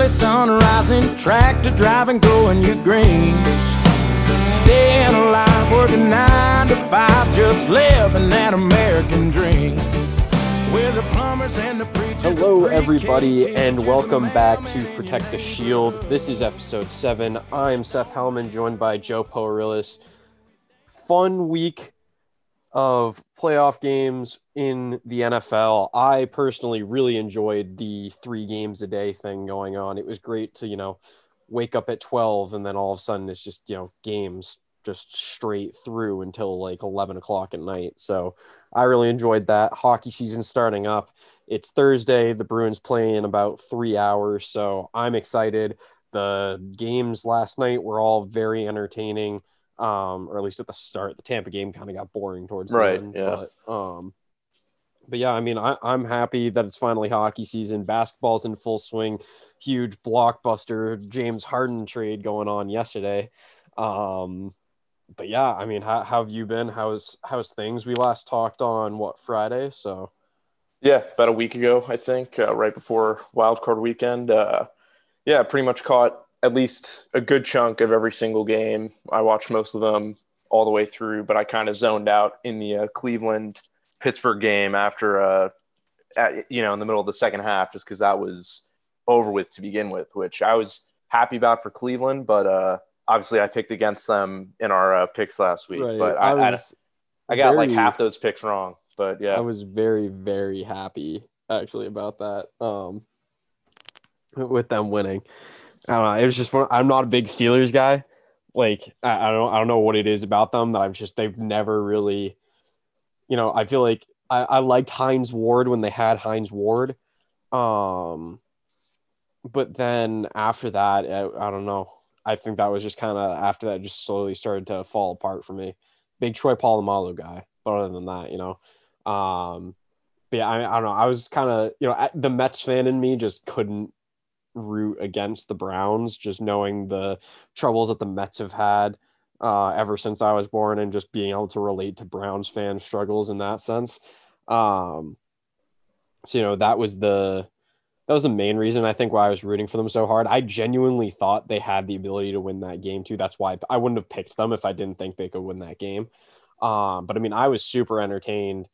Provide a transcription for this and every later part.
early sunrising, tractor driving, growing your greens. Staying alive, working nine to five, just living that American dream. With the plumbers and the preachers. Hello, everybody, and welcome back to Protect the Shield. This is episode seven. I'm Seth Hellman, joined by Joe Poarillis. Fun week of playoff games in the NFL. I personally really enjoyed the three games a day thing going on. It was great to, you know, wake up at 12 and then all of a sudden it's just, you know, games just straight through until like 11 o'clock at night. So I really enjoyed that. Hockey season starting up. It's Thursday. The Bruins play in about three hours. So I'm excited. The games last night were all very entertaining. Um, or at least at the start, the Tampa game kind of got boring towards Right, the end. yeah. But, um, but yeah, I mean, I, I'm happy that it's finally hockey season. Basketball's in full swing. Huge blockbuster James Harden trade going on yesterday. Um, but yeah, I mean, how, how have you been? How's how's things? We last talked on what Friday, so Yeah, about a week ago, I think, uh, right before Wild Card Weekend. Uh, yeah, pretty much caught at least a good chunk of every single game. I watched most of them all the way through, but I kind of zoned out in the uh, Cleveland Pittsburgh game after, uh, at, you know, in the middle of the second half, just because that was over with to begin with, which I was happy about for Cleveland, but uh, obviously I picked against them in our uh, picks last week. Right. But I, I, was I got like half those picks wrong. But yeah. I was very very happy actually about that. Um, with them winning, I don't know. It was just fun. I'm not a big Steelers guy. Like I, I don't I don't know what it is about them that I've just they've never really, you know. I feel like I, I liked Hines Ward when they had Hines Ward, um, but then after that, I, I don't know. I think that was just kind of after that, just slowly started to fall apart for me. Big Troy Polamalu guy, but other than that, you know, um, but yeah, I, I don't know. I was kind of, you know, the Mets fan in me just couldn't root against the Browns, just knowing the troubles that the Mets have had uh, ever since I was born, and just being able to relate to Browns fan struggles in that sense. Um, so you know, that was the that was the main reason I think why I was rooting for them so hard. I genuinely thought they had the ability to win that game too. That's why I wouldn't have picked them if I didn't think they could win that game. Um, but I mean, I was super entertained.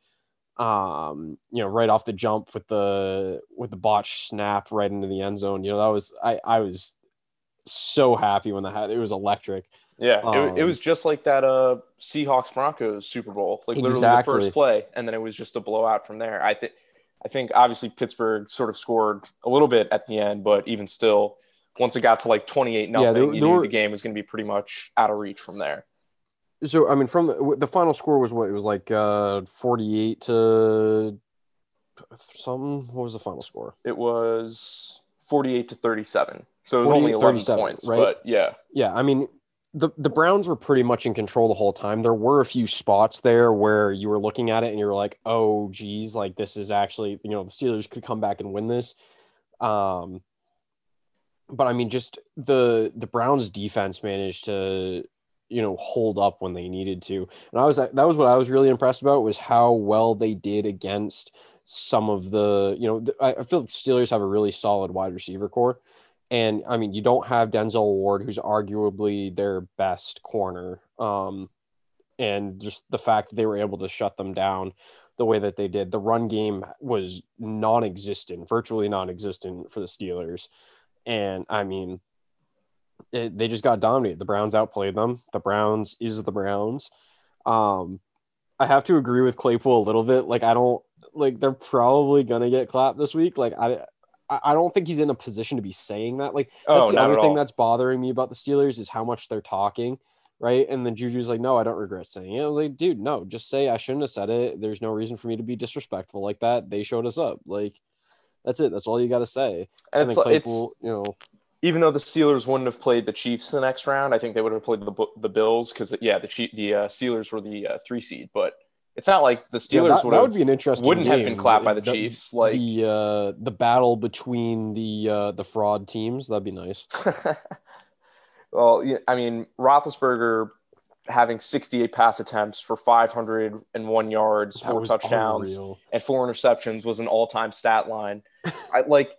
Um, you know, right off the jump with the with the botch snap right into the end zone. You know, that was I I was so happy when that had it was electric. Yeah, it, it Um, was just like that uh Seahawks Broncos Super Bowl, like literally Exactly. the first play, and then it was just a blowout from there. I think, I think obviously Pittsburgh sort of scored a little bit at the end, but even still, once it got to like twenty eight nothing, you knew the game was going to be pretty much out of reach from there. So I mean, from the, the final score was what it was like uh forty eight to something. What was the final score? It was forty eight to thirty seven, so it was only eleven 37, points, right? but yeah, Yeah, I mean, the the Browns were pretty much in control the whole time. There were a few spots there where you were looking at it and you were like, "Oh, geez, like this is actually you know the Steelers could come back and win this." Um, but I mean, just the the Browns defense managed to you know hold up when they needed to, and I was that was what I was really impressed about was how well they did against some of the you know the, I feel like Steelers have a really solid wide receiver core. And I mean, you don't have Denzel Ward, who's arguably their best corner. Um, and just the fact that they were able to shut them down the way that they did, the run game was non existent, virtually non existent for the Steelers. And I mean, it, they just got dominated. The Browns outplayed them. The Browns is the Browns. Um, I have to agree with Claypool a little bit. Like, I don't like they're probably gonna get clapped this week. Like, I I don't think he's in a position to be saying that. Like that's Oh, the other thing that's bothering me about the Steelers is how much they're talking, right? And then Juju's like, "No, I don't regret saying it." I was like, "Dude, no, just say I shouldn't have said it. There's no reason for me to be disrespectful like that. They showed us up. Like, that's it. That's all you got to say." and And it's, like- it's Claypool, you know, even though the Steelers wouldn't have played the Chiefs the next round, I think they would have played the the Bills because yeah, the Chief, the uh, Steelers were the uh, three seed, but it's not like the yeah, Steelers that, would that have would be an interesting. wouldn't have been clapped by the The- Chiefs. Like the uh, the battle between the uh, the fraud teams. That'd be nice. well, yeah, I mean, Roethlisberger having 68 pass attempts for 501 yards, That four touchdowns, unreal. and four interceptions was an all-time stat line. I like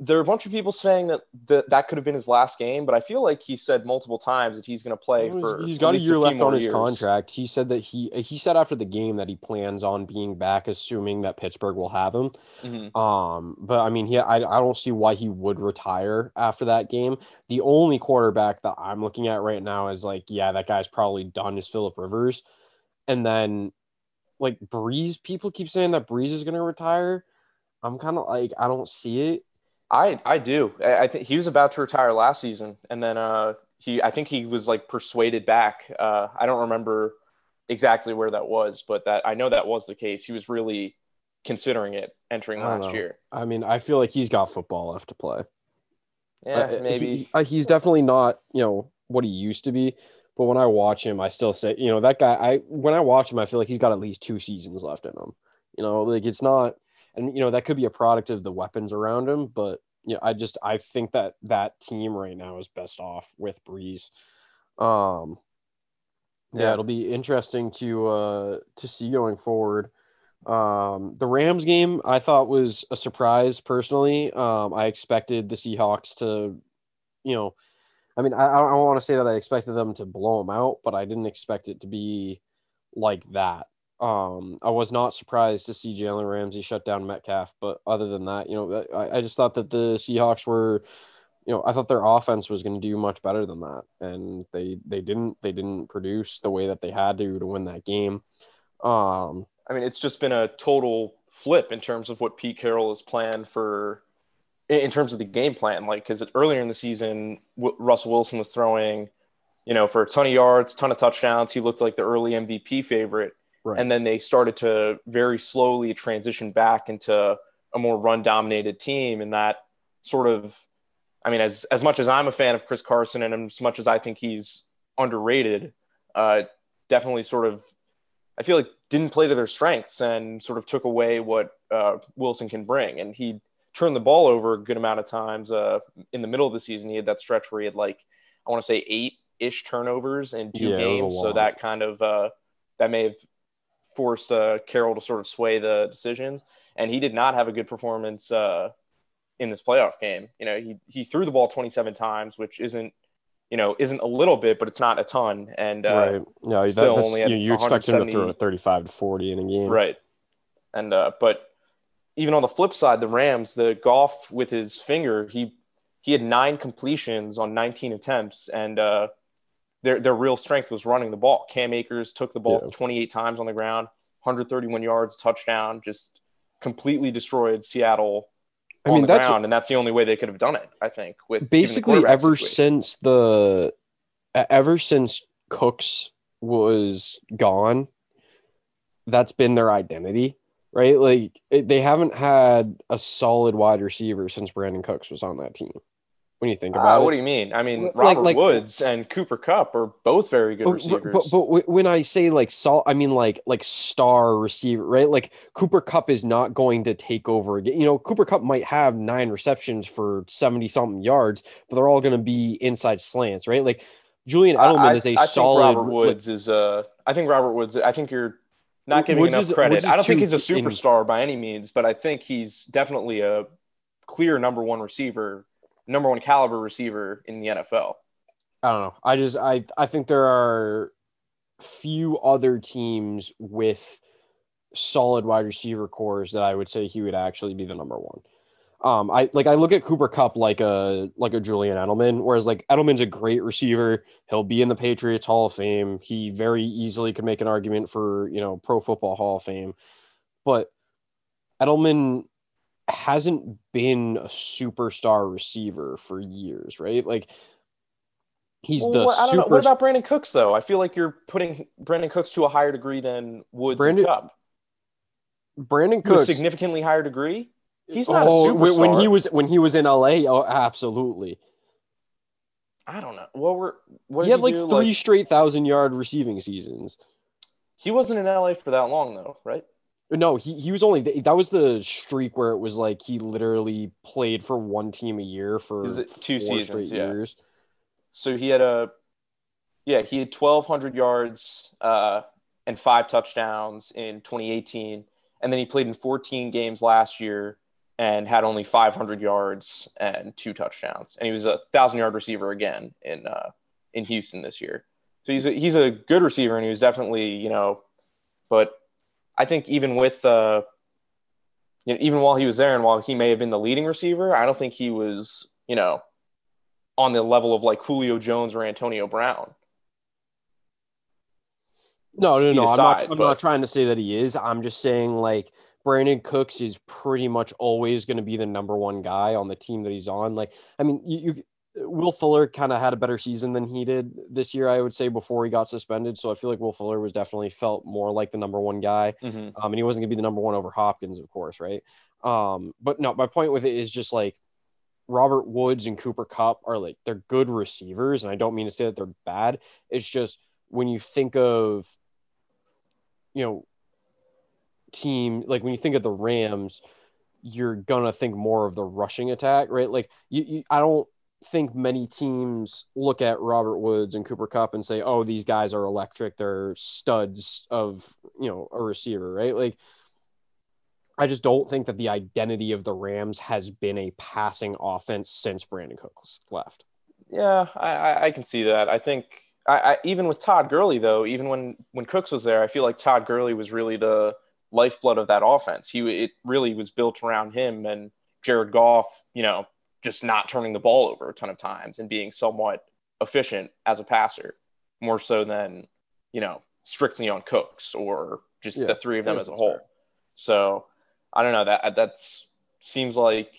there are a bunch of people saying that that, that could have been his last game, but I feel like he said multiple times that he's going to play for. He's got a year left on his years. contract. He said that he he said after the game that he plans on being back, assuming that Pittsburgh will have him. Mhm. Um, but I mean, he I, I don't see why he would retire after that game. The only quarterback that I'm looking at right now is like, yeah, that guy's probably done is Philip Rivers, and then like Brees. People keep saying that Brees is going to retire. I'm kind of like, I don't see it. I I do. I, I think he was about to retire last season, and then uh, he I think he was like persuaded back. Uh, I don't remember exactly where that was, but that I know that was the case. He was really considering it entering last know. year. I mean, I feel like he's got football left to play. Yeah, Uh, maybe. he- uh, he's definitely not you know what he used to be but when i watch him i still say you know that guy i when i watch him i feel like he's got at least two seasons left in him you know like it's not and you know that could be a product of the weapons around him but yeah i just i think that that team right now is best off with Brees um yeah, Yeah. it'll be interesting to uh to see going forward um, the Rams game I thought was a surprise personally. Um, I expected the Seahawks to, you know, I mean, I, I don't want to say that I expected them to blow them out, but I didn't expect it to be like that. Um, I was not surprised to see Jalen Ramsey shut down Metcalf, but other than that, you know, I, I just thought that the Seahawks were, you know, I thought their offense was going to do much better than that, and they they didn't they didn't produce the way that they had to to win that game. Um, I mean, it's just been a total flip in terms of what Pete Carroll has planned for, in terms of the game plan. Like, because earlier in the season, w- Russell Wilson was throwing, you know, for a ton of yards, ton of touchdowns. He looked like the early MVP favorite. Right. And then they started to very slowly transition back into a more run dominated team. And that sort of, I mean, as, as much as I'm a fan of Chris Carson and as much as I think he's underrated, uh, definitely sort of I feel like didn't play to their strengths and sort of took away what uh, Wilson can bring. And he turned the ball over a good amount of times. Uh, in the middle of the season, he had that stretch where he had like I want to say eight ish turnovers in two Yeah, it was a games. So that kind of uh, that may have forced uh, Carroll to sort of sway the decisions. And he did not have a good performance uh, in this playoff game. You know, he he threw the ball 27 times, which isn't you know isn't a little bit, but it's not a ton. And uh, right. Yeah, still only you, you expect him to throw a 35 to 40 in a game. Right. And uh, but even on the flip side, the Rams, the Goff with his finger, he he had nine completions on 19 attempts, and uh, their their real strength was running the ball. Cam Akers took the ball Yeah. 28 times on the ground, 131 yards, touchdown, just completely destroyed Seattle I on mean, the that's ground, and that's the only way they could have done it. I think with basically ever situation. since the ever since Cooks was gone, that's been their identity, right? Like it, they haven't had a solid wide receiver since Brandin Cooks was on that team. When you think Uh, about what do you mean? I mean, Robert like- Woods and Cooper Kupp are both very good receivers. But, but, but when I say like sol, I mean like like star receiver, right? Like Cooper Kupp is not going to take over again. You know, Cooper Kupp might have nine receptions for seventy something yards, but they're all going to be inside slants, right? Like Julian Edelman I, is a I solid. Think Robert Woods is. Uh, I think Robert Woods. I think you're not giving Woods enough is- credit. Woods I don't think he's a in- superstar by any means, but I think he's definitely a clear number one receiver, number one caliber receiver in the NFL. I don't know. I just I I think there are few other teams with solid wide receiver cores that I would say he would actually be the number one. Um, I like I look at Cooper Kupp like a like a Julian Edelman, whereas like Edelman's a great receiver. He'll be in the Patriots Hall of Fame. He very easily could make an argument for you know Pro Football Hall of Fame, but Edelman hasn't been a superstar receiver for years, right? Like he's Well, the what, I don't know. What about Brandin Cooks though? I feel like you're putting Brandin Cooks to a higher degree than Woods Brandon and Kupp. Brandon To a Cooks. significantly higher degree. He's not a oh, when, he was when he was in LA, oh, absolutely. I don't know. What were what he had like do? three straight thousand yard receiving seasons. he wasn't in LA for that long though, right? No, he, he was only that was the streak where it was like he literally played for one team a year for two seasons, yeah. years. So he had a, yeah, he had 1,200 yards uh, and five touchdowns in 2018. And then he played in 14 games last year and had only 500 yards and two touchdowns. And he was a thousand yard receiver again in uh, in Houston this year. So he's a, he's a good receiver, and he was definitely you know, but I think even with uh, you know, even while he was there, and while he may have been the leading receiver, I don't think he was you know on the level of like Julio Jones or Antonio Brown. No, no, no. I'm, not, I'm but- not trying to say that he is. I'm just saying like Brandin Cooks is pretty much always going to be the number one guy on the team that he's on. Like, I mean, you, you Will Fuller kind of had a better season than he did this year, I would say, before he got suspended. So I feel like Will Fuller was definitely felt more like the number one guy. Mm-hmm. Um, and he wasn't going to be the number one over Hopkins, of course, right? Um, but no, my point with it is just like Robert Woods and Cooper Kupp are like they're good receivers, and I don't mean to say that they're bad. It's just when you think of, you know, team like when you think of the Rams, you're gonna think more of the rushing attack, right? Like you, you I don't think many teams look at Robert Woods and Cooper Kupp and say, "Oh, these guys are electric. They're studs of you know a receiver," right? Like, I just don't think that the identity of the Rams has been a passing offense since Brandin Cooks left. Yeah, I, I, can see that. I think I, I even with Todd Gurley though, even when when Cooks was there, I feel like Todd Gurley was really the lifeblood of that offense. He it really was built around him and Jared Goff. You know, just not turning the ball over a ton of times and being somewhat efficient as a passer, more so than you know strictly on Cooks or just Yeah, the three of them as a whole. fair. So I don't know that uh, that's seems like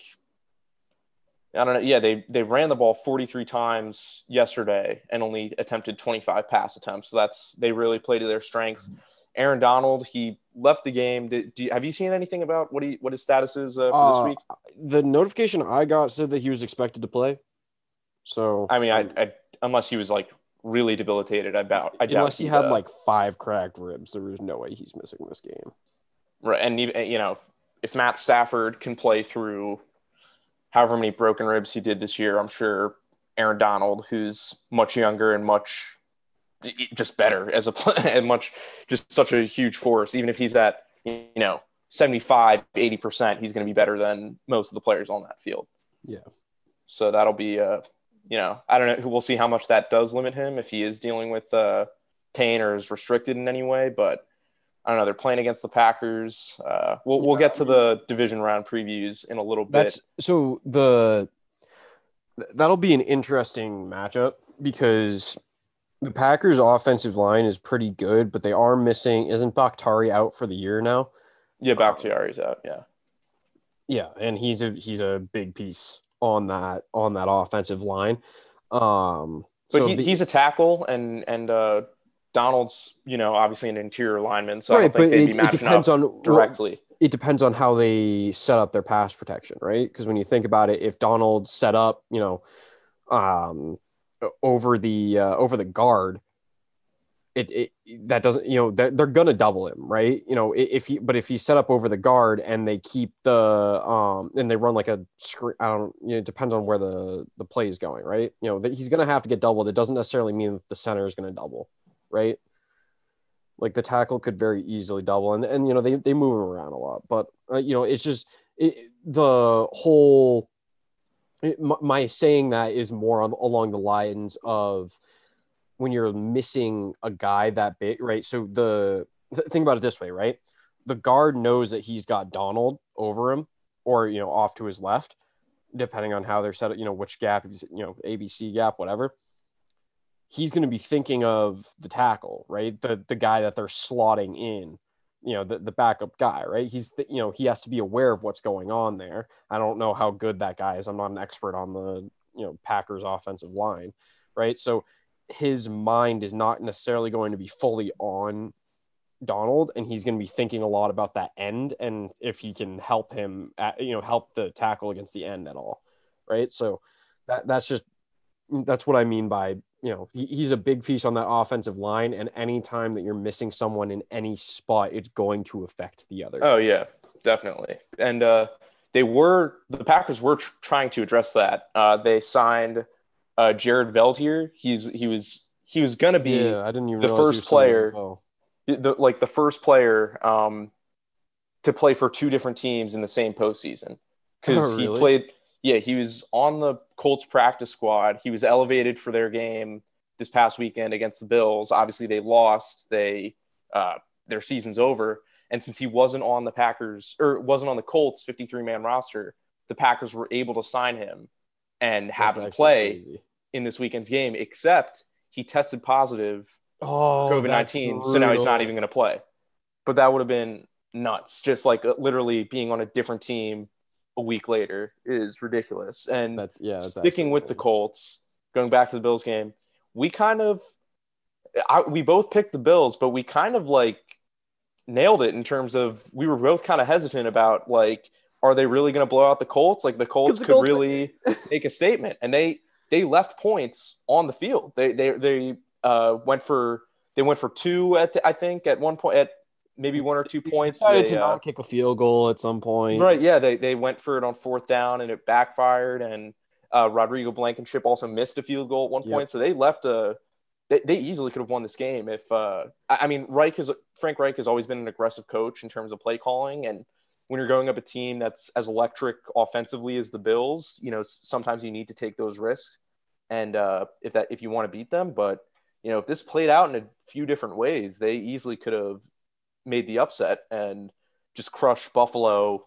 I don't know. Yeah, they they ran the ball 43 times yesterday and only attempted 25 pass attempts. So that's they really played to their strengths. Mm-hmm. Aaron Donald, he left the game. Did, do you, have you seen anything about what he what his status is uh, for Uh, this week? The notification I got said that he was expected to play. So I mean, I, I unless he was like really debilitated, I doubt. I doubt unless he he'd, had uh, like five cracked ribs, there is no way he's missing this game. Right, and even you know, if, if Matt Stafford can play through however many broken ribs he did this year, I'm sure Aaron Donald, who's much younger and much just better as a and much just such a huge force, even if he's at you know 75, 80 percent, he's going to be better than most of the players on that field. Yeah. So that'll be uh, you know, I don't know. Who we'll see how much that does limit him if he is dealing with uh, pain or is restricted in any way, but. I don't know. They're playing against the Packers. Uh, we'll we'll get to the division round previews in a little bit. That's so the that'll be an interesting matchup because the Packers offensive line is pretty good, but they are missing isn't Bakhtiari out for the year now? yeah, Bakhtiari's out. Yeah, Yeah, and he's a he's a big piece on that on that offensive line. Um but so he, the- he's a tackle, and and uh, Donald's you know obviously an interior lineman, so I right, but they'd it, be it matching depends on well, directly. it depends on how they set up their pass protection, right? Because when you think about it, if Donald set up, you know, um, over the uh, over the guard, it, it that doesn't, you know, they're, they're gonna double him, right? You know, if he, but if he's set up over the guard and they keep the um and they run like a screen, I don't, you know, it depends on where the the play is going, right? You know, that he's gonna have to get doubled. It doesn't necessarily mean that the center is gonna double, right? like the tackle could very easily double and, and you know they, they move him around a lot but uh, you know it's just it, the whole my, saying that is more on, along the lines of when you're missing a guy that big right? So the th- think about it this way right? The guard knows that he's got donald over him or you know off to his left depending on how they're set up you know which gap you know abc gap whatever. He's going to be thinking of the tackle, right? The the guy that they're slotting in, you know, the, the backup guy, right? He's the, you know he has to be aware of what's going on there. I don't know how good that guy is. I'm not an expert on the you know Packers offensive line, right? So his mind is not necessarily going to be fully on Donald, and he's going to be thinking a lot about that end and if he can help him, at, you know, help the tackle against the end at all, right? So that that's just that's what I mean by you know he, he's a big piece on that offensive line, and any time that you're missing someone in any spot, it's going to affect the other. Oh yeah, definitely. And uh, they were the Packers were tr- trying to address that. Uh, they signed uh, Jared Veldheer. He's he was he was gonna be yeah, I didn't even the first was still in the player- the like the first player um, to play for two different teams in the same postseason. because Oh, he played. Yeah, he was on the Colts practice squad. He was elevated for their game this past weekend against the Bills. Obviously, they lost. They uh, their season's over. And since he wasn't on the Packers or wasn't on the Colts 53 man roster, the Packers were able to sign him and have That's him play crazy. in this weekend's game. Except he tested positive Oh, COVID 19. so now he's not even going to play. But that would have been nuts. Just like uh, literally being on a different team a week later is ridiculous. And That's yeah. That's sticking actually with the. Colts, going back to the Bills game, we kind of, I, we both picked the Bills, but we kind of like nailed it in terms of we were both kind of hesitant about like, are they really going to blow out the Colts? Like the Colts the could Colts- really make a statement, and they they left points on the field. They they they uh, went for they went for two at the, I think at one point at maybe one or two points. They Decided They, to uh, not kick a field goal at some point. Right. Yeah. They, they went for it on fourth down and it backfired. And uh, Rodrigo Blankenship also missed a field goal at one Yep. point. So they left a. They, they easily could have won this game if. Uh, I, I mean, Reich is Frank Reich has always been an aggressive coach in terms of play calling, and when you're going up a team that's as electric offensively as the Bills, you know sometimes you need to take those risks, and uh, if that if you want to beat them, but you know if this played out in a few different ways, they easily could have made the upset and just crushed Buffalo,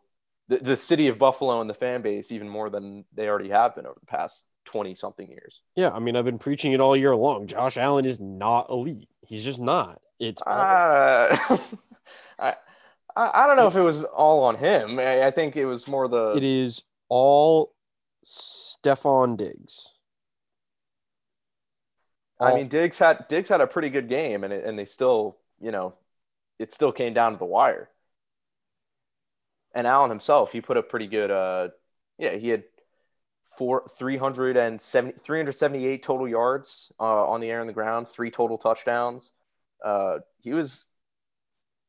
the, the city of Buffalo and the fan base even more than they already have been over the past 20 something years. Yeah, I mean, I've been preaching it all year long. Josh Allen is not elite. He's just not. It's all- Uh, I, I don't know if it was all on him. I, I think it was more the. it is all Stefon Diggs. I mean, Diggs had Diggs had a pretty good game, and it, and they still, you know, it still came down to the wire. And Allen himself, he put up pretty good. Uh, yeah, he had four 370, 378 total yards uh, on the air and the ground, three total touchdowns. Uh, he was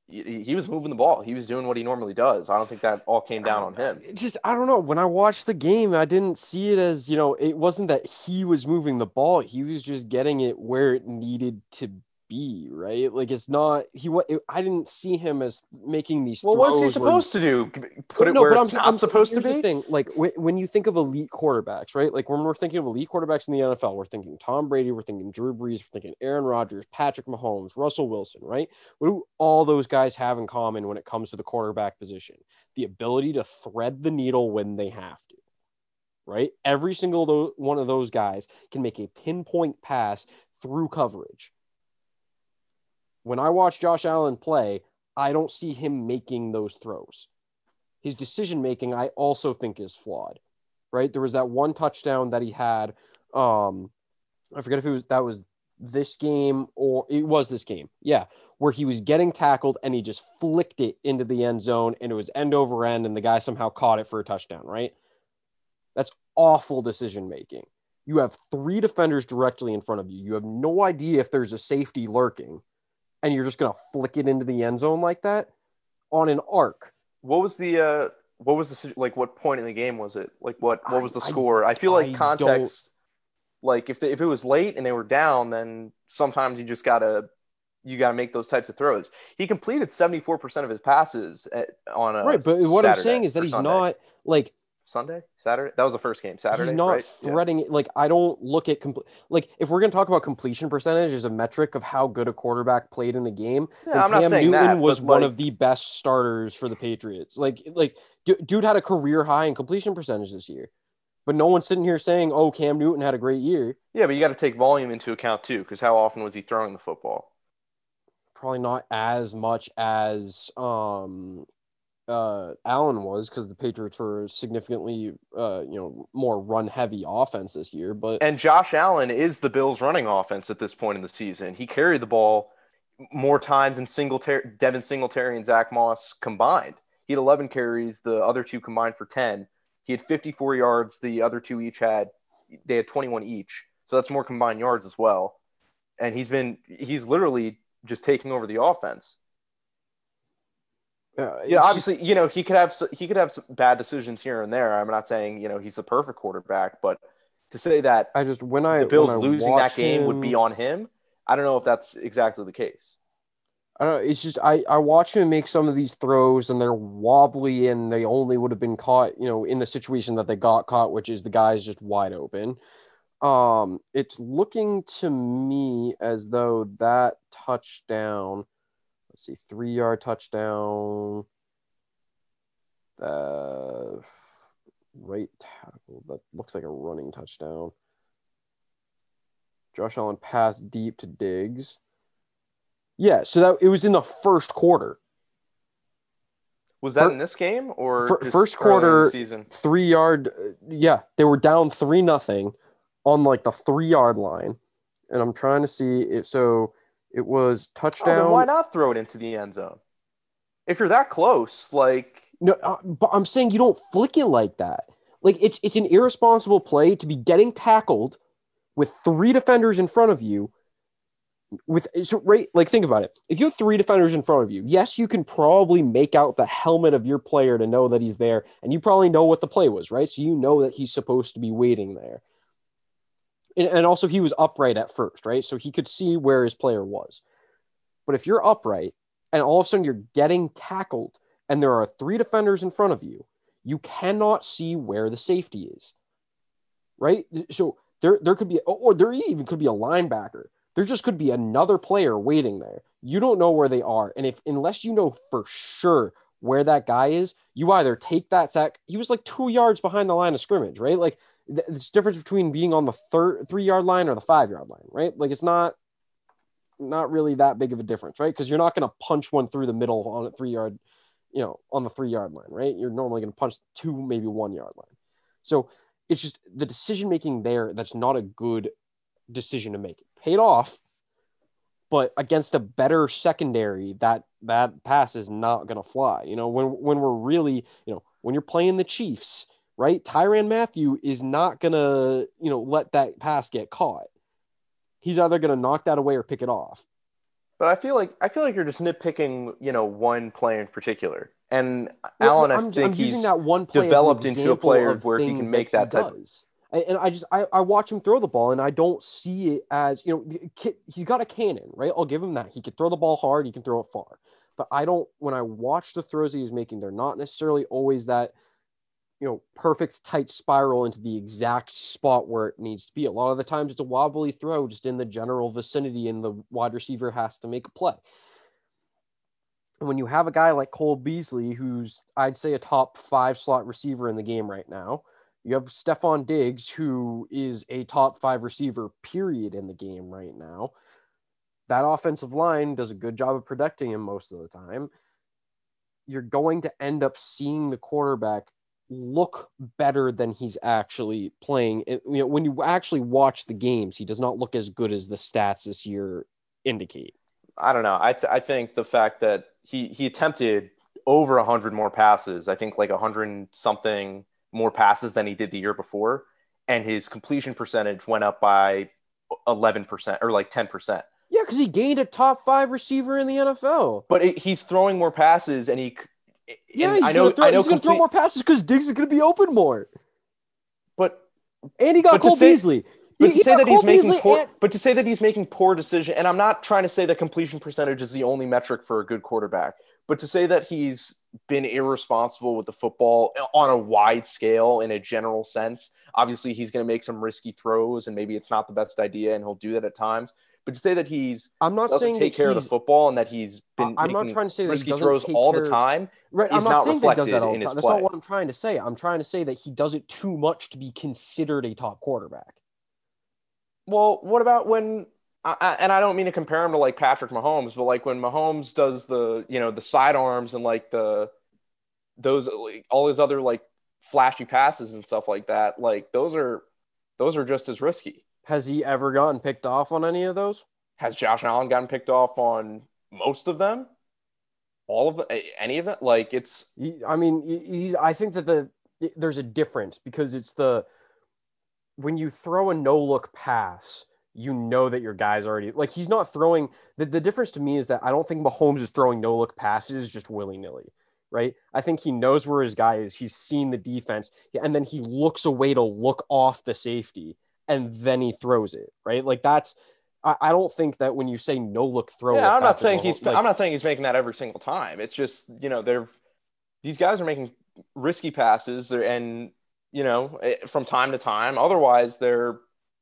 he, he was moving the ball. He was doing what he normally does. I don't think that all came down on him. Just I don't know. When I watched the game, I didn't see it as you know. It wasn't that he was moving the ball. He was just getting it where it needed to be. Right? Like it's not. He what I didn't see him as making these. Well, what's he throws where supposed to do? Put it No, where but it's I'm- not I'm- supposed to be? thing, like when, when you think of elite quarterbacks, right? Like when we're thinking of elite quarterbacks in the NFL, we're thinking Tom Brady, we're thinking Drew Brees, we're thinking Aaron Rodgers, Patrick Mahomes, Russell Wilson, right? What do all those guys have in common when it comes to the quarterback position? The ability to thread the needle when they have to. Right? Every single one of those guys can make a pinpoint pass through coverage. When I watch Josh Allen play, I don't see him making those throws his decision making I also think is flawed. Right? There was that one touchdown that he had. Um, I forget if it was that was this game or it was this game. Yeah, where he was getting tackled and he just flicked it into the end zone and it was end over end and the guy somehow caught it for a touchdown, right? That's awful decision making. You have three defenders directly in front of you. You have no idea if there's a safety lurking and you're just going to flick it into the end zone like that on an arc. What was the uh what was the like what point in the game was it? Like what what was the I- I- score? I feel I like context like if they, if it was late and they were down then sometimes you just got to you got to make those types of throws. He completed 74% of his passes at, on a right, but what I'm saying is that he's Sunday. not like Sunday, Saturday. That was the first game, Saturday, he's not right? Threading it. Like I don't look at complete. like if we're gonna talk about completion percentage as a metric of how good a quarterback played in a game. Yeah, I'm not Cam saying Newton that, was but, one of the best starters for the Patriots. Like like du- dude had a career high in completion percentage this year, but no one's sitting here saying, "Oh, Cam Newton had a great year." Yeah, but you got to take volume into account too cuz how often was he throwing the football? Probably not as much as um uh Allen was because the Patriots were significantly uh you know more run heavy offense this year, but And Josh Allen is the Bills' running offense at this point in the season. He carried the ball more times than Singletary, Devin Singletary and Zach Moss combined. He had 11 carries, the other two combined for 10. He had 54 yards. The other two each had they had 21 each. So that's more combined yards as well. And he's been he's literally just taking over the offense. Uh, Yeah, obviously, you know, he could have he could have some bad decisions here and there. I'm not saying, you know, he's the perfect quarterback, but to say that I just when I the Bills when I losing that game would be on him. I don't know if that's exactly the case. I don't know. It's just I I watch him make some of these throws and they're wobbly and they only would have been caught, you know, in the situation that they got caught, which is the guy's just wide open. Um, it's looking to me as though that touchdown, let's see, three yard touchdown. Uh, right tackle that looks like a running touchdown. Josh Allen passed deep to Diggs. Yeah, so that it was in the first quarter. Was that in this game or first early in the quarter- season? Three yard, yeah, they were down three nothing on like the three yard line, and I'm trying to see it. So it was Oh, then touchdown. why not throw it into the end zone? If you're that close, like No, uh, but I'm saying you don't flick it like that. Like it's it's an irresponsible play to be getting tackled with three defenders in front of you. With so right, like think about it. If you have three defenders in front of you, yes, you can probably make out the helmet of your player to know that he's there, and you probably know what the play was, right? So you know that he's supposed to be waiting there. And, also he was upright at first, right? So he could see where his player was. But if you're upright and all of a sudden you're getting tackled and there are three defenders in front of you, you cannot see where the safety is. Right? So there there could be or there even could be a linebacker. There just could be another player waiting there. You don't know where they are. And if unless you know for sure where that guy is, you either take that sack. He was like two yards behind the line of scrimmage, right? Like it's difference between being on the third three yard line or the five yard line, right? Like it's not not really that big of a difference, right? Because you're not going to punch one through the middle on a three yard, you know, on the three yard line, right? You're normally going to punch two, maybe one yard line. So it's just the decision making there that's not a good decision to make. It paid off, but against a better secondary, that that pass is not going to fly. You know, when when we're really, you know, when you're playing the Chiefs, right? Tyrann Mathieu is not going to, you know, let that pass get caught. He's either going to knock that away or pick it off. But I feel like I feel like you're just nitpicking, you know, one player in particular. And Well, Allen, I I'm- think I'm he's that one play developed into a player of where he can make that, that type- does. And and I just I, I watch him throw the ball and I don't see it as you know he's got a cannon right I'll give him that he can throw the ball hard he can throw it far but I don't when I watch the throws that he's making they're not necessarily always that you know perfect tight spiral into the exact spot where it needs to be a lot of the times it's a wobbly throw just in the general vicinity and the wide receiver has to make a play when you have a guy like Cole Beasley, who's I'd say a top five slot receiver in the game right now, you have Stefon Diggs, who is a top five receiver, period, in the game right now. That offensive line does a good job of protecting him most of the time. You're going to end up seeing the quarterback look better than he's actually playing. It- you know, when you actually watch the games, he does not look as good as the stats this year indicate. I don't know. I th- I think the fact that he he attempted over a hundred more passes, I think like a hundred something more passes than he did the year before, and his completion percentage went up by eleven percent or like ten percent. Yeah, because he gained a top five receiver in the NFL. But it, he's throwing more passes, and he. Yeah, he's I know. gonna throw, I know. he's gonna throw more passes because Diggs is gonna be open more. but And he got Cole say- Beasley. But He- to he say that he's Cole making poor, and- but to say that he's making poor decision, and I'm not trying to say that completion percentage is the only metric for a good quarterback, but to say that he's been irresponsible with the football on a wide scale in a general sense. Obviously, he's going to make some risky throws, and maybe it's not the best idea, and he'll do that at times. But to say that he's I'm not doesn't saying take care of the football and that he's been I'm not trying to say that he risky throws all the time, Right, I'm not, not saying that he does that all the time. That's not what I'm trying to say. I'm trying to say that he does it too much to be considered a top quarterback. Well, what about when? I- and I don't mean to compare him to like Patrick Mahomes, but like when Mahomes does the you know the sidearms and like the those like, all his other like flashy passes and stuff like that, like those are those are just as risky. Has he ever gotten picked off on any of those? Has Josh Allen gotten picked off on most of them? All of them? Any of it? Like it's I mean, he- I think that the there's a difference because it's the when you throw a no look pass, you know that your guy's already like he's not throwing. The, the difference to me is that I don't think Mahomes is throwing no look passes just willy nilly, right? I think he knows where his guy is. He's seen the defense, and then he looks away to look off the safety, and then he throws it, right? Like that's I, I don't think that when you say no look throw, Yeah, I'm not saying Mahomes- he's. like, I'm not saying he's making that every single time. It's just you know they're these guys are making risky passes, they're, and you know eh, from time to time. Otherwise, they're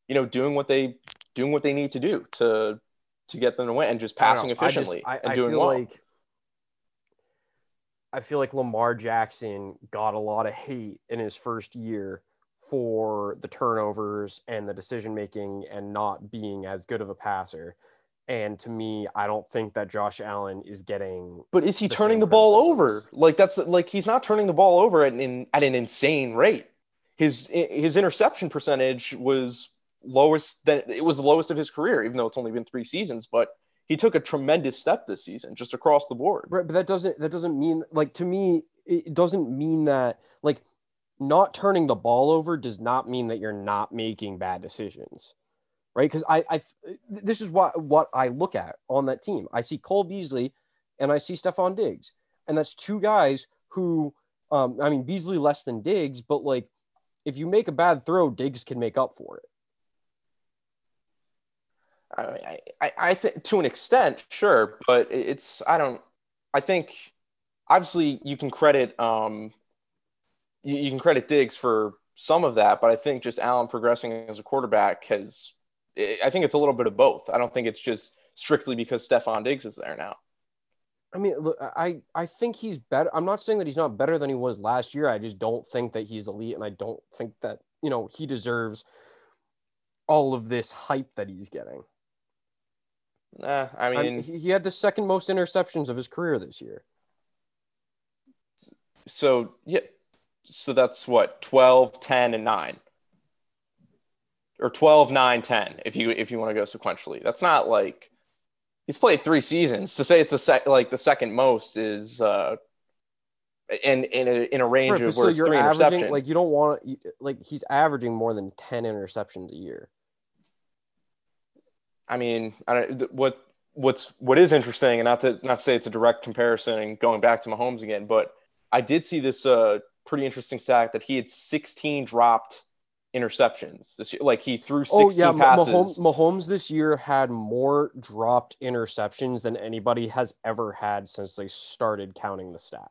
you know doing what they doing what they need to do to to get them to win and just I don't passing know. I just- efficiently I, and I doing feel well. Like, I feel like Lamar Jackson got a lot of hate in his first year for the turnovers and the decision making and not being as good of a passer. And to me, I don't think that Josh Allen is getting. But is he the turning the ball over? Like that's like he's not turning the ball over at an at an insane rate. His his interception percentage was lowest than it was the lowest of his career, even though it's only been three seasons. But he took a tremendous step this season, just across the board. Right, but that doesn't that doesn't mean like to me it doesn't mean that like not turning the ball over does not mean that you're not making bad decisions. Right? Because I I this is what what I look at on that team. I see Cole Beasley and I see Stefon Diggs. And that's two guys who um I mean Beasley less than Diggs, but like if you make a bad throw, Diggs can make up for it. I I, I think to an extent, sure, but it's I don't. I think obviously you can credit um you, you can credit Diggs for some of that, but I think just Allen progressing as a quarterback has. I think it's a little bit of both. I don't think it's just strictly because Stefon Diggs is there now. I mean, look, I I think he's better. I'm not saying that he's not better than he was last year. I just don't think that he's elite, and I don't think that you know he deserves all of this hype that he's getting. Nah, I I mean, mean, he, he had the second most interceptions of his career this year. so yeah, so that's what 12, 10, and 9. Or 12, 9, 10, if you if you want to go sequentially. That's not like he's played three seasons. To say it's the sec, like the second most is uh in in a in a range Right, of so where it's you're three averaging interceptions. like you don't want like he's averaging more than ten interceptions a year. I mean, I don't, what what's what is interesting, and not to not to say it's a direct comparison, and going back to Mahomes again, but I did see this uh, pretty interesting stat that he had 16 dropped interceptions this year. Like he threw 16 Oh yeah, passes. Mahomes, Mahomes this year had more dropped interceptions than anybody has ever had since they started counting the stat.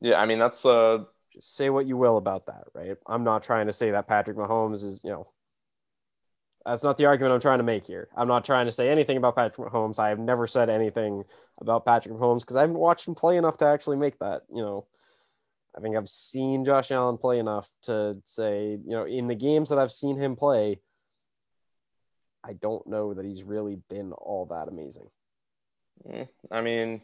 Yeah, I mean that's uh Just say what you will about that, right? I'm not trying to say that Patrick Mahomes is, you know, that's not the argument I'm trying to make here. I'm not trying to say anything about Patrick Mahomes. I have never said anything about Patrick Mahomes because I haven't watched him play enough to actually make that, you know. I think I've seen Josh Allen play enough to say, you know, in the games that I've seen him play, I don't know that he's really been all that amazing. mm, I mean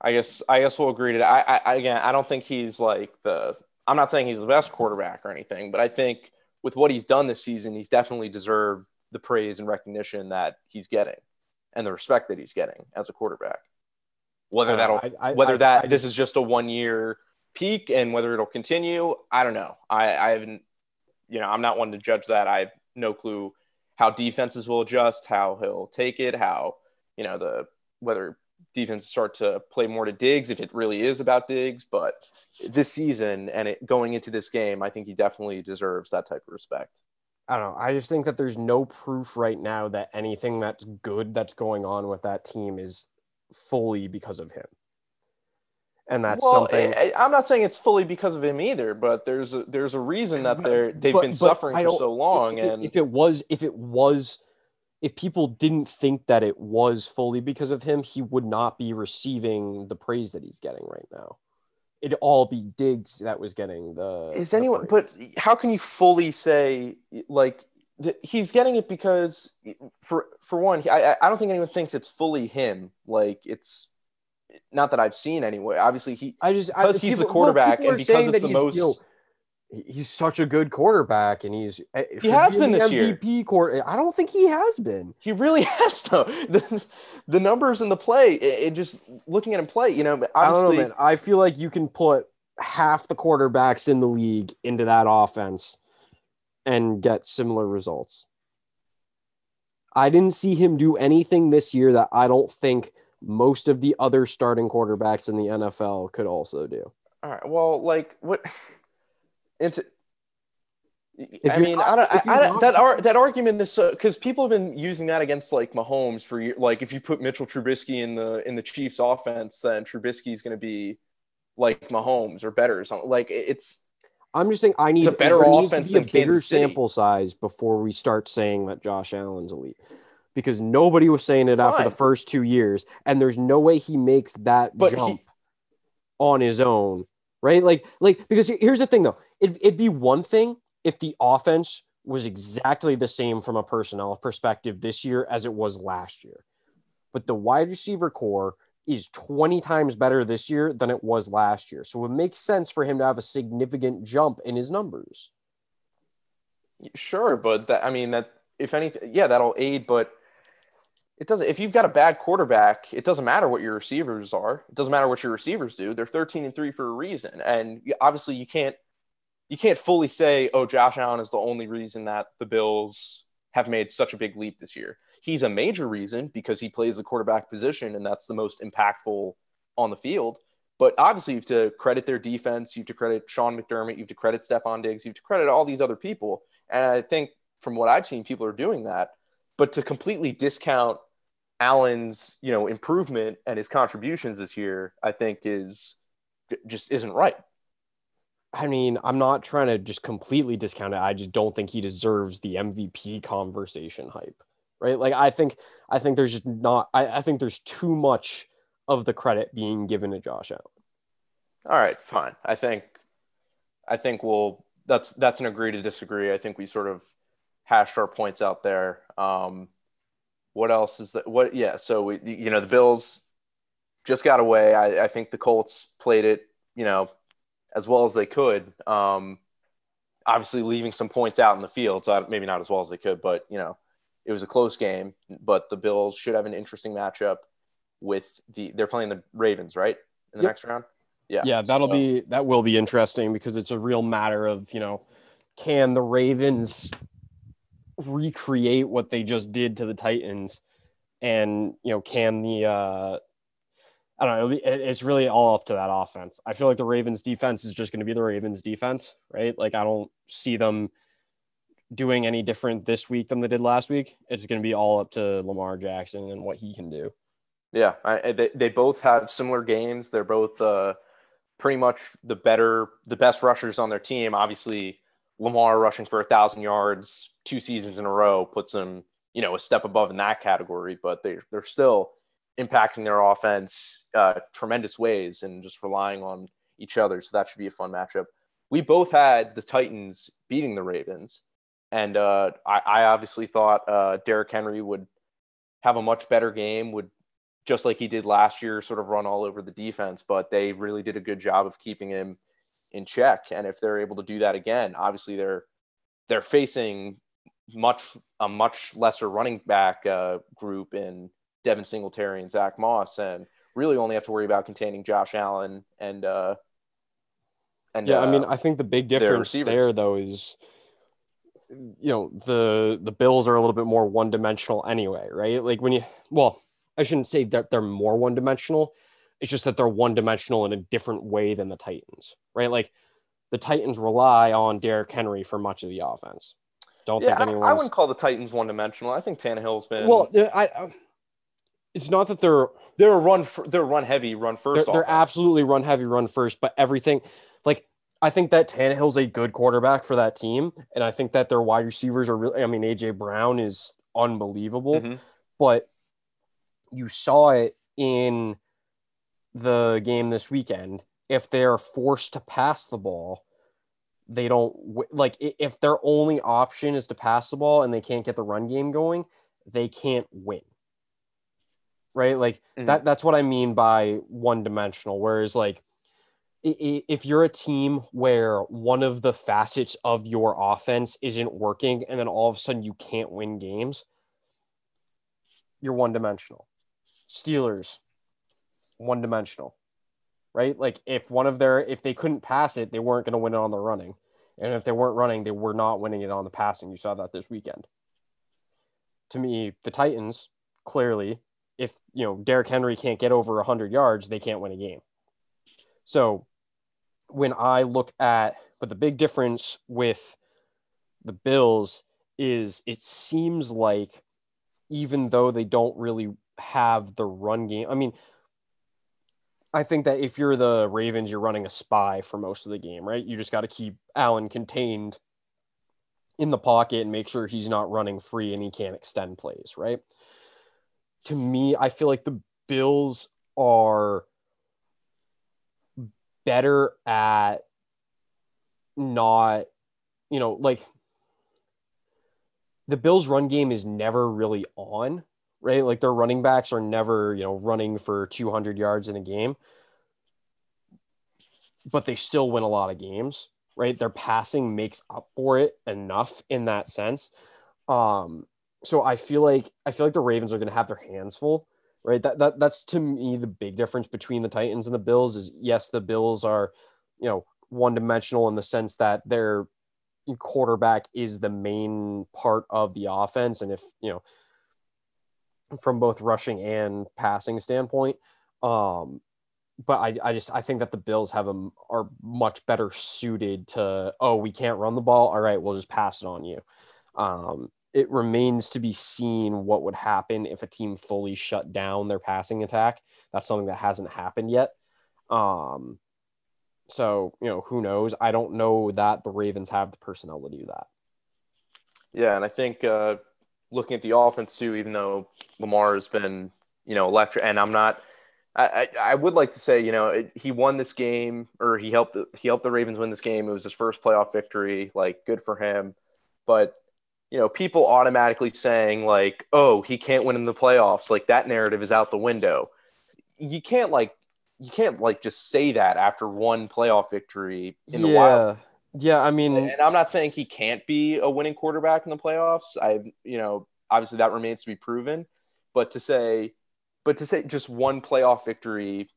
I guess I guess we'll agree to that. I, I again I don't think he's like the I'm not saying he's the best quarterback or anything, but I think with what he's done this season, he's definitely deserved the praise and recognition that he's getting and the respect that he's getting as a quarterback. Whether Uh, that'll I- I- whether I- that this is just a one year peak and whether it'll continue, I don't know. I, I haven't you know, I'm not one to judge that. I have no clue how defenses will adjust, how he'll take it, how, you know, the whether defenses start to play more to Diggs if it really is about Diggs But this season and it going into this game, I think he definitely deserves that type of respect. I don't know. I just think that there's no proof right now that anything that's good that's going on with that team is fully because of him. And that's well, something. I, I'm not saying it's fully because of him either, but there's a, there's a reason that they're they've But- been but suffering for so long. if, and if it was, if it was, if people didn't think that it was fully because of him, he would not be receiving the praise that he's getting right now. It'd all be Diggs that was getting the. is anyone but how can you fully say like that he's getting it because for for one I, I don't think anyone thinks it's fully him like it's not that i've seen anyway obviously he I just I- because he's the people- well, quarterback people and because it's the he's, most you know, he's such a good quarterback, and he's eh, He has be been the this year. MVP quarter. I don't think he has been. he really has though the, the numbers in the play it, it just looking at him play you know I don't know, man. I feel like you can put half the quarterbacks in the league into that offense and get similar results. I didn't see him do anything this year that I don't think most of the other starting quarterbacks in the NFL could also do. all right well like what it's If I mean, not- I don't, I, I don't, that ar- that argument is because people have been using that against like Mahomes for like if you put Mitchell Trubisky in the in the Chiefs offense, then Trubisky is going to be like Mahomes or better or something. Like it's I'm just saying I need It's a better offense be a bigger Kansas City. sample size before we start saying that Josh Allen's elite. Because nobody was saying it after the first two years, and there's no way he makes that But he- jump on his own, right? Like, like because here's the thing though, it, it'd be one thing if the offense was exactly the same from a personnel perspective this year as it was last year, but the wide receiver core is 20 times better this year than it was last year. So it makes sense for him to have a significant jump in his numbers. Sure, but that I mean that if anything, yeah, that'll aid, but it doesn't. If you've got a bad quarterback, it doesn't matter what your receivers are. It doesn't matter what your receivers do. They're thirteen and three for a reason, and obviously you can't you can't fully say, oh, Josh Allen is the only reason that the Bills have made such a big leap this year. He's a major reason because he plays the quarterback position, and that's the most impactful on the field. But obviously, you have to credit their defense. You have to credit Sean McDermott. You have to credit Stefon Diggs. You have to credit all these other people. And I think from what I've seen, people are doing that. But to completely discount Allen's, you know, improvement and his contributions this year, I think is just isn't right. I mean, I'm not trying to just completely discount it. I just don't think he deserves the MVP conversation hype, right? Like, I think, I think there's just not, I, I think there's too much of the credit being given to Josh Allen. All right, fine. I think, I think we'll. That's that's an agree to disagree. I think we sort of hashed our points out there. Um, what else is that? What? Yeah. So we, you know, the Bills just got away. I, I think the Colts played it, you know, as well as they could. Um, obviously, leaving some points out in the field, so maybe not as well as they could, but you know, it was a close game. But the Bills should have an interesting matchup with the. They're playing the Ravens, right, in the Yep. next round. Yeah. Yeah, that'll so- be, that will be interesting because it's a real matter of, you know, can the Ravens recreate what they just did to the Titans? And, you know, can the, uh, I don't know. It's really all up to that offense. I feel like the Ravens defense is just going to be the Ravens defense, right? Like I don't see them doing any different this week than they did last week. It's going to be all up to Lamar Jackson and what he can do. Yeah, I- they, they both have similar games. They're both uh, pretty much the better, the best rushers on their team. Obviously, Lamar rushing for a thousand yards two seasons in a row puts him, you know, a step above in that category. But they they're still impacting their offense uh, tremendous ways and just relying on each other. So that should be a fun matchup. We both had the Titans beating the Ravens, and uh, I, I obviously thought uh, Derrick Henry would have a much better game, would just like he did last year, sort of run all over the defense, but they really did a good job of keeping him in check. And if they're able to do that again, obviously they're they're facing much a much lesser running back uh, group in Devin Singletary and Zach Moss, and really only have to worry about containing Josh Allen and uh, and Yeah, I mean, uh, I think the big difference there though is you know, the the Bills are a little bit more one-dimensional anyway, right? Like when you well, I shouldn't say that they're more one-dimensional. It's just that they're one-dimensional in a different way than the Titans, right? Like the Titans rely on Derrick Henry for much of the offense. Don't yeah, think I, I wouldn't call the Titans one dimensional. I think Tannehill's been Well, I, I it's not that they're they're a run they're run heavy, run they're, first. they're absolutely run heavy, run first, but everything like I think that Tannehill's a good quarterback for that team, and I think that their wide receivers are really. I mean, AJ Brown is unbelievable, Mhm. but you saw it in the game this weekend. If they're forced to pass the ball, they don't like if their only option is to pass the ball and they can't get the run game going, they can't win. Right? Like Mhm. that that's what I mean by one dimensional whereas like if you're a team where one of the facets of your offense isn't working and then all of a sudden you can't win games, you're one dimensional. Steelers, one dimensional, right? Like if one of their, if they couldn't pass it, they weren't going to win it on the running. And if they weren't running, they were not winning it on the passing. You saw that this weekend. To me, the Titans, clearly, if, you know, Derrick Henry can't get over 100 yards, they can't win a game. So when I look at, but the big difference with the Bills is it seems like even though they don't really have the run game, I mean, I think that if you're the Ravens, you're running a spy for most of the game, right? You just got to keep Allen contained in the pocket and make sure he's not running free and he can't extend plays, right? To me, I feel like the Bills are better at not, you know, like the Bills' run game is never really on, right? Like their running backs are never, you know, running for 200 yards in a game, but they still win a lot of games, right? Their passing makes up for it enough in that sense. Um, so I feel like I feel like the Ravens are going to have their hands full, right? That that that's to me the big difference between the Titans and the Bills is yes, the Bills are, you know, one dimensional in the sense that their quarterback is the main part of the offense, and if you know from both rushing and passing standpoint. Um, but I, I just I think that the Bills have them are much better suited to oh we can't run the ball all right we'll just pass it on you. Um, it remains to be seen what would happen if a team fully shut down their passing attack. That's something that hasn't happened yet. Um, so you know who knows? I don't know that the Ravens have the personnel to do that. Yeah, and I think uh, looking at the offense too, even though Lamar has been, you know, electric, and I'm not. I, I, would like to say, you know, it, he won this game, or he helped the, he helped the Ravens win this game. It was his first playoff victory. Like, good for him. But you know, people automatically saying like, "Oh, he can't win in the playoffs." Like that narrative is out the window. You can't like you can't like just say that after one playoff victory in the wild. Yeah, I mean, and I'm not saying he can't be a winning quarterback in the playoffs. I, you know, obviously that remains to be proven. But to say, but to say just one playoff victory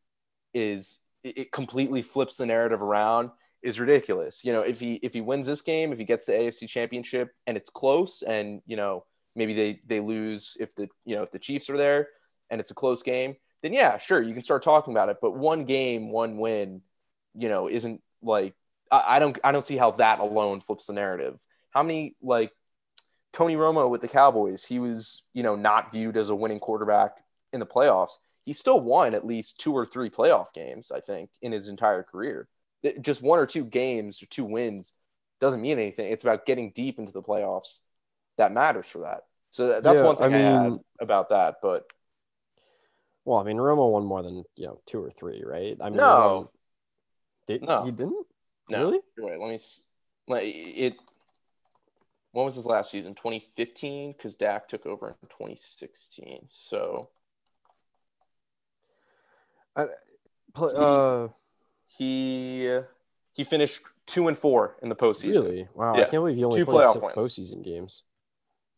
is it completely flips the narrative around is ridiculous. You know, if he if he wins this game, if he gets the AFC Championship and it's close, and you know maybe they they lose if the you know if the Chiefs are there and it's a close game, then yeah, sure you can start talking about it. But one game, one win, you know, isn't like I, I don't I don't see how that alone flips the narrative. How many like Tony Romo with the Cowboys, he was you know not viewed as a winning quarterback in the playoffs. He still won at least two or three playoff games, I think, in his entire career just one or two games or two wins doesn't mean anything. It's about getting deep into the playoffs that matters for that. So that's yeah, one thing I, mean, I about that. But well, I mean, Romo won more than you know two or three, right? I mean, no, did, no, he didn't. No. Really? Wait, let me. Like it. When was his last season? 2015, because Dak took over in 2016. So. I, uh, he he finished two and four in the postseason. Really? Wow! Yeah. I can't believe he only two played six postseason games.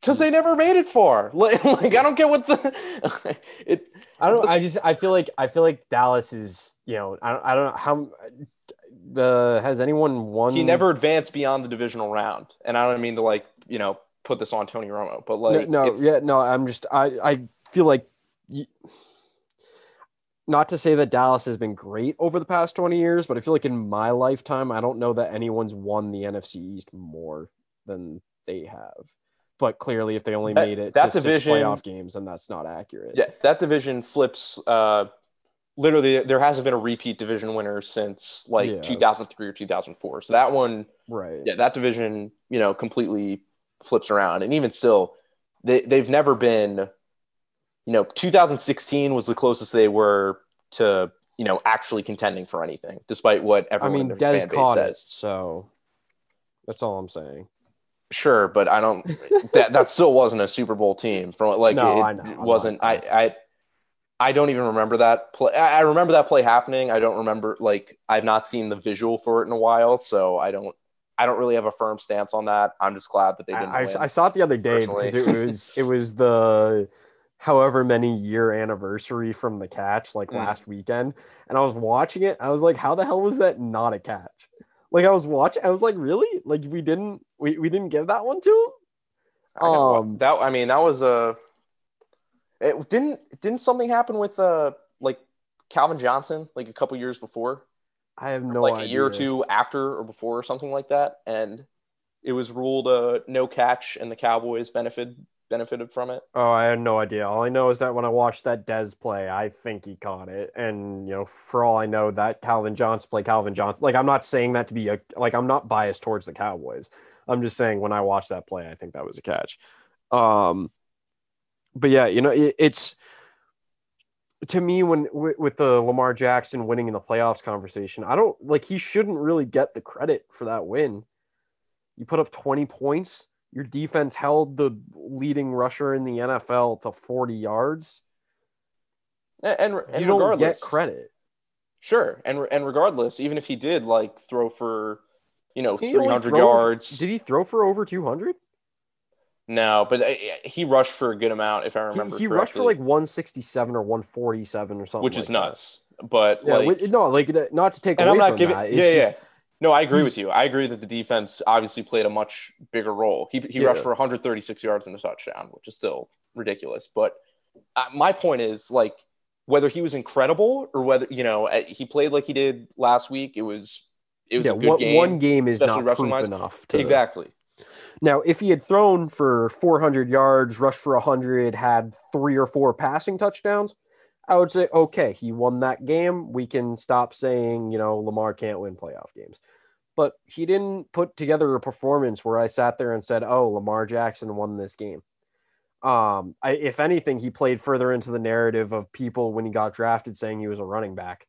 Because they never made it far. Like, like I don't get what the it. I don't. I just. I feel like. I feel like Dallas is. You know. I don't. I don't know how. The has anyone won? He never advanced beyond the divisional round, and I don't mean to like you know put this on Tony Romo, but like no, no yeah, no. I'm just. I I feel like not to say that Dallas has been great over the past 20 years, but I feel like in my lifetime, I don't know that anyone's won the NFC East more than they have. But clearly, if they only that, made it that to division, playoff games, then that's not accurate. Yeah, that division flips. Uh, literally, there hasn't been a repeat division winner since like yeah. 2003 or 2004. So that one, right? Yeah, that division, you know, completely flips around. And even still, they they've never been you know, 2016 was the closest they were to, you know, actually contending for anything, despite what everyone I mean, in their fan base says. It, so that's all I'm saying. Sure, but I don't. that that still wasn't a Super Bowl team. From like no, it, I know, wasn't. I I I don't even remember that play. I remember that play happening. I don't remember like I've not seen the visual for it in a while, so I don't. I don't really have a firm stance on that. I'm just glad that they didn't. I, I saw it the other day personally. because it was it was the however many year anniversary from the catch like mm. last weekend and I was watching it I was like how the hell was that not a catch like I was watching I was like really like we didn't we, we didn't give that one to him um that I mean that was a it didn't didn't something happen with uh like Calvin Johnson like a couple years before I have no like idea. a year or two after or before or something like that and it was ruled a no catch, and the Cowboys benefited benefited from it. Oh, I had no idea. All I know is that when I watched that Dez play, I think he caught it. And you know, for all I know, that Calvin Johnson play Calvin Johnson. Like I'm not saying that to be a like I'm not biased towards the Cowboys. I'm just saying when I watched that play, I think that was a catch. Um, but yeah, you know, it, it's to me when with, with the Lamar Jackson winning in the playoffs conversation, I don't like he shouldn't really get the credit for that win. You put up 20 points. Your defense held the leading rusher in the NFL to 40 yards. And, and, and you don't regardless, get credit. Sure, and and regardless, even if he did like throw for, you know, 300 throw- yards, Did he throw for over 200? no, but uh, he rushed for a good amount, if I He, remember. he rushed for like 167 or 147 or something. which is like that. nuts. But Yeah, like, no, like not to take and away I'm not from giving. that. Yeah, It's yeah. just- No, I agree with you. I agree that the defense obviously played a much bigger role. He, he Yeah. rushed for 136 yards and a touchdown, which is still ridiculous. But uh, my point is like whether he was incredible or whether you know he played like he did last week. It was it was yeah, a good one, game. one game is not proof enough. To, Exactly. Now, if he had thrown for 400 yards, rushed for 100, had three or four passing touchdowns, I would say, okay, he won that game. We can stop saying, you know, Lamar can't win playoff games. But he didn't put together a performance where I sat there and said, oh, Lamar Jackson won this game. Um, I, if anything, he played further into the narrative of people when he got drafted saying he was a running back.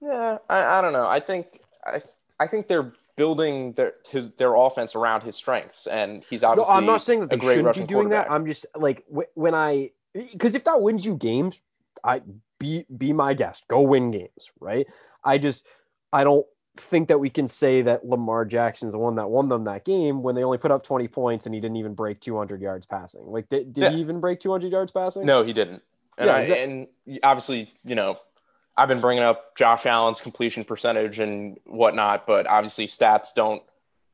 Yeah, I, I don't know. I think I I think they're building their his their offense around his strengths, and he's obviously. No, I'm not saying that they shouldn't be doing that. I'm just like wh- when I because if that wins you games, I be be my guest. Go win games, right? I just I don't think that we can say that Lamar Jackson's the one that won them that game when they only put up 20 points and he didn't even break 200 yards passing. Like did, did Yeah. he even break 200 yards passing? No, he didn't. And, Yeah, I, that- and obviously, you know, I've been bringing up Josh Allen's completion percentage and whatnot, but obviously, stats don't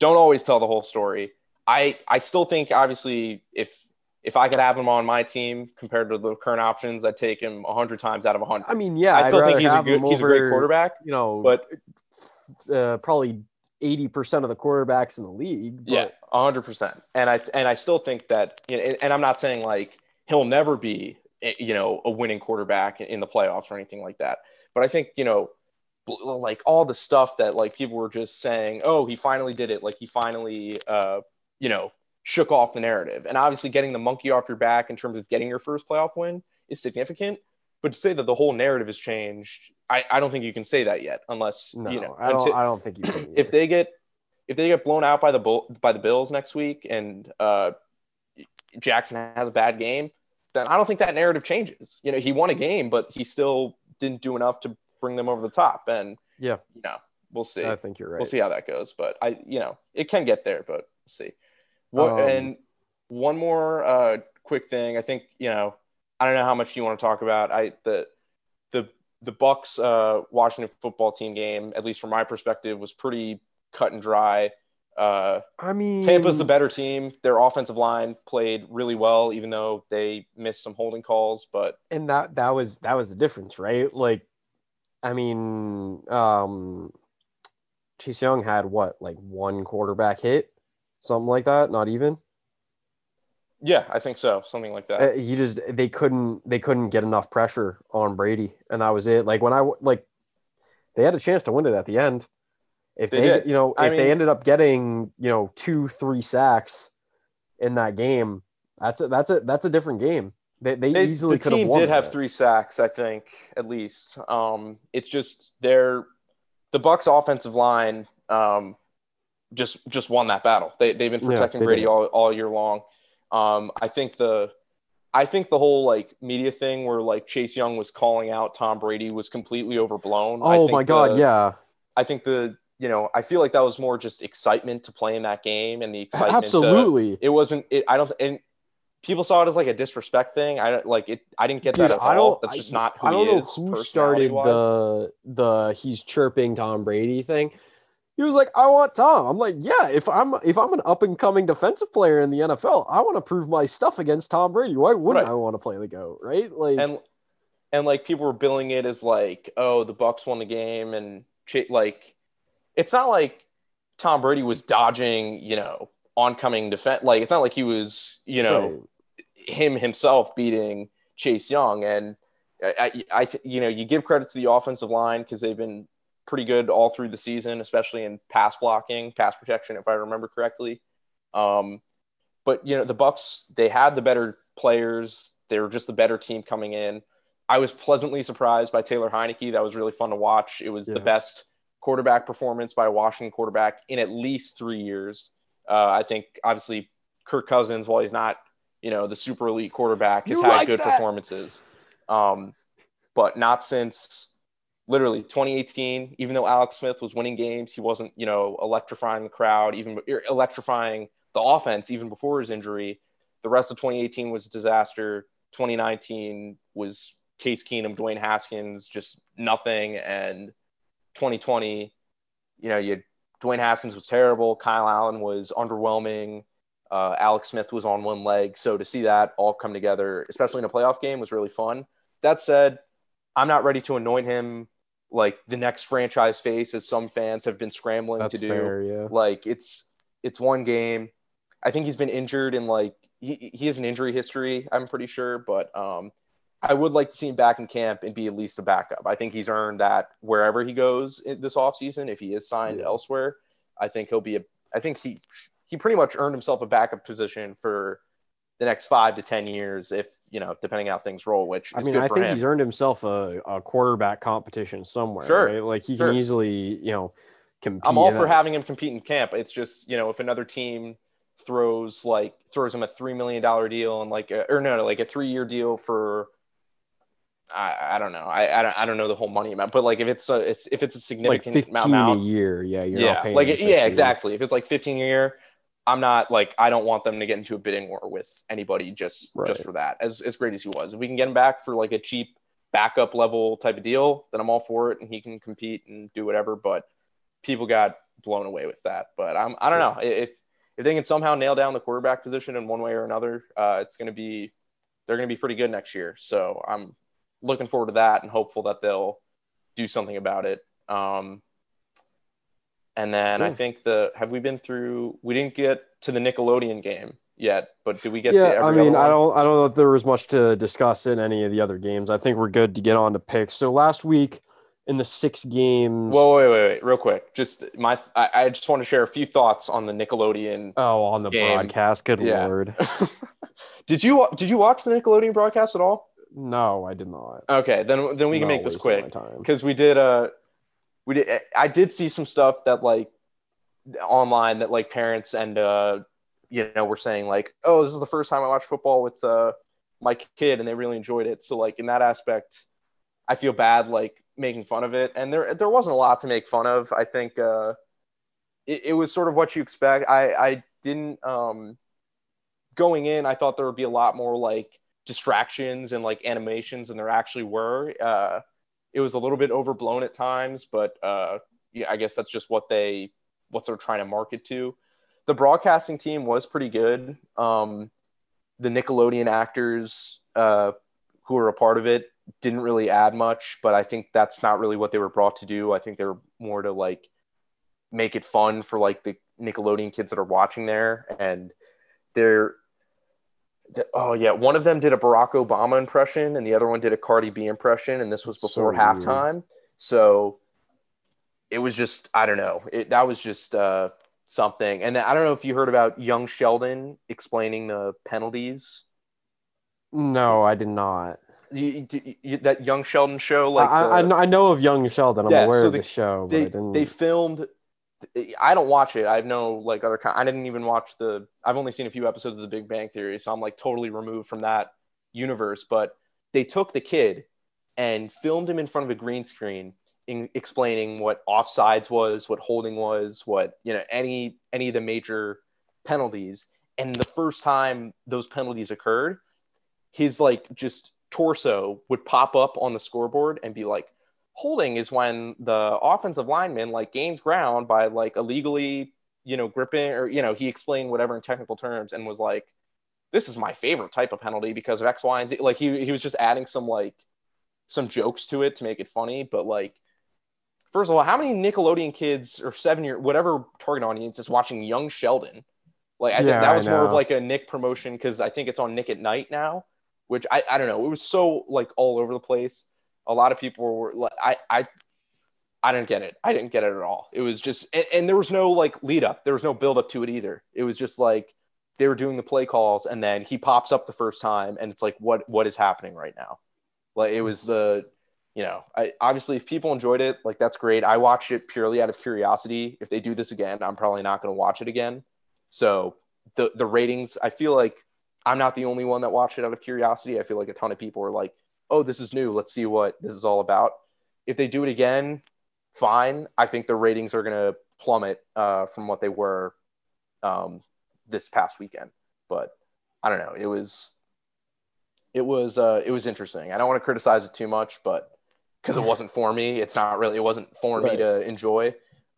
don't always tell the whole story. I I still think obviously if if I could have him on my team compared to the current options, I'd take him hundred times out of hundred. I mean, yeah, I still think he's a good him he's a great quarterback, You know, but uh, probably 80% of the quarterbacks in the league. But Yeah, hundred percent. And I and I still think that you know, and, and I'm not saying like he'll never be eh, you know a winning quarterback in the playoffs or anything like that. But I think you know like all the stuff that like people were just saying, oh, he finally did it. Like he finally uh you know shook off the narrative. And obviously, getting the monkey off your back in terms of getting your first playoff win is significant. But to say that the whole narrative has changed, I, I don't think you can say that yet, unless no, you know I, don't, until- I don't think you can. if they get if they get blown out by the Bull, by the Bills next week and uh, Jackson has a bad game, then I don't think that narrative changes. You know, he won a game, but he still didn't do enough to bring them over the top. And Yeah. you know, we'll see. I think you're right. We'll see how that goes. But I, you know, it can get there, but we'll see. What, Um, and one more uh, quick thing, I think you know, I don't know how much you want to talk about. I the the the Bucks uh, Washington football team game, at least from my perspective, was pretty cut and dry. Uh, I mean, Tampa's the better team. Their offensive line played really well, even though they missed some holding calls. But and that that was that was the difference, right? Like, I mean, um, Chase Young had what, like one quarterback hit, something like that, not even. yeah, I think so, something like that. Uh, he just they couldn't they couldn't get enough pressure on Brady, and that was it. Like when I like, they had a chance to win it at the end. If They they, you know, if I they ended up getting you know two three sacks in that game, that's a, that's a that's a different game. They they, They- easily the could have team won. did have that. three sacks, I think, at least. Um, it's just their the Bucks offensive line um, just just won that battle. They they've been Yeah, protecting they Brady did. all, all year long. Um, I think the I think the whole like media thing where like Chase Young was calling out Tom Brady was completely overblown. I Oh my god, the- yeah. I think the you know I feel like that was more just excitement to play in that game and the excitement. to- Absolutely. it wasn't. It, I don't. And people saw it as like a disrespect thing. I don't like it. I didn't get Dude, that at I all. That's just not who I don't he know is. who started the the he's chirping Tom Brady thing. He was like, "I want Tom." I'm like, "Yeah, if I'm if I'm an up and coming defensive player in the NFL, I want to prove my stuff against Tom Brady. Why wouldn't Right. I want to play the goat, right?" Like, and and like people were billing it as like, oh, the Bucks won the game, and Ch- like it's not like Tom Brady was dodging, you know, oncoming defense. Like it's not like he was, you know, Right. him himself beating Chase Young. And I, I, I you know, you give credit to the offensive line because they've been pretty good all through the season, especially in pass blocking, pass protection, if I remember correctly. Um, but you know, the Bucks they had the better players. They were just the better team coming in. I was pleasantly surprised by Taylor Heinicke. That was really fun to watch. It was Yeah. the best quarterback performance by a Washington quarterback in at least three years. Uh, I think obviously Kirk Cousins, while he's not you know the super elite quarterback, has You had like good that? performances, um, but not since literally 2018. Even though Alex Smith was winning games, he wasn't you know electrifying the crowd, even er, electrifying the offense even before his injury. The rest of 2018 was a disaster. 2019 was Case Keenum, Dwayne Haskins, just nothing, and 2020, you know, you had Dwayne Haskins was terrible. Kyle Allen was underwhelming. Uh, Alex Smith was on one leg. So to see that all come together, especially in a playoff game, was really fun. That said, I'm not ready to anoint him like the next franchise face, as some fans have been scrambling That's to do. fair. Yeah. Like it's it's one game. I think he's been injured in like he, he has an injury history, I'm pretty sure, but um I would like to see him back in camp and be at least a backup. I think he's earned that wherever he goes in this offseason, if he is signed Yeah. elsewhere. I think he'll be a I think he he pretty much earned himself a backup position for the next five to ten years, if you know, depending how things roll, which I mean, good I think him. he's earned himself a, a quarterback competition somewhere. Sure. right? Like he Sure. can easily, you know, compete. I'm all for having him compete in camp. It's just you know if another team throws like throws him a three million dollar deal and like a, or no, like a three year deal for I, I don't know I, I don't I don't know the whole money amount, but like if it's a it's, if it's a like significant 15 amount, a year. Yeah. You're yeah, paying like it- yeah, exactly. If it's like 15 a year, I'm not like I don't want them to get into a bidding war with anybody just Right. just for that. As as great as he was, if we can get him back for like a cheap backup level type of deal, then I'm all for it, and he can compete and do whatever. But people got blown away with that. But I'm I don't know if if they can somehow nail down the quarterback position in one way or another, uh, it's going to be they're going to be pretty good next year. So I'm looking forward to that and hopeful that they'll do something about it. Um, and then I think the have we been through? We didn't get to the Nickelodeon game yet, but do we get yeah, I mean, I don't, I don't know if there was much to discuss in any of the other games. I think we're good to get on to picks. So last week in the six games, Whoa, wait, wait, wait, real quick. Just my, I, I just want to share a few thoughts on the Nickelodeon. oh, on the game. broadcast, good Yeah. lord, did you did you watch the Nickelodeon broadcast at all? no, I did not. Okay, then then we can make this quick. because we did uh we did i did see some stuff that like online that like parents and uh you know were saying like oh this is the first time i watched football with uh my kid and they really enjoyed it. So like in that aspect i feel bad like making fun of it. And there there wasn't a lot to make fun of. I think uh it, it was sort of what you expect. I i didn't um going in i thought there would be a lot more like distractions and like animations than there actually were. Uh it was a little bit overblown at times, but uh, yeah, I guess that's just what they what they're trying to market to. The broadcasting team was pretty good. Um, the Nickelodeon actors uh, who were a part of it didn't really add much, but I think that's not really what they were brought to do. I think they were more to like make it fun for like the Nickelodeon kids that are watching there, and they're the- oh yeah, one of them did a Barack Obama impression and the other one did a Cardi B impression, and this was So before weird. halftime. So it was just I don't know. It, that was just uh, something. And I don't know if you heard about Young Sheldon explaining the penalties. No, I did not. You, you, you- that Young Sheldon show, like I, the- I, know- I know of Young Sheldon. I'm Yeah, aware so of the show, but I they they filmed. I don't watch it. I have no like other. Kind, I didn't even watch the. I've only seen a few episodes of The Big Bang Theory, so I'm like totally removed from that universe. But they took the kid and filmed him in front of a green screen, in explaining what offsides was, what holding was, what you know, any any of the major penalties. And the first time those penalties occurred, his like just torso would pop up on the scoreboard and be like holding is when the offensive lineman like gains ground by like illegally you know gripping or you know he explained whatever in technical terms and was like this is my favorite type of penalty because of x y and z like he, he was just adding some like some jokes to it to make it funny but like First of all, how many Nickelodeon kids or seven year whatever target audience is watching Young Sheldon? Like I Yeah, think that was more of like a Nick promotion because I think it's on Nick at Night now, which I, I don't know. It was so like all over the place. A lot of people were like I I I didn't get it. I didn't get it at all. It was just and, and there was no like lead up. There was no build up to it either. It was just like they were doing the play calls and then he pops up the first time and it's like what what is happening right now? Like it was the you know, I obviously if people enjoyed it, like that's great. I watched it purely out of curiosity. If they do this again, I'm probably not going to watch it again. So the the ratings, I feel like I'm not the only one that watched it out of curiosity. I feel like a ton of people are like, "Oh, this is new. Let's see what this is all about." If they do it again, fine. I think the ratings are going to plummet uh, from what they were um, this past weekend. But I don't know. It was it was uh, it was interesting. I don't want to criticize it too much, but because it wasn't for me, it's not really. It wasn't for me to enjoy.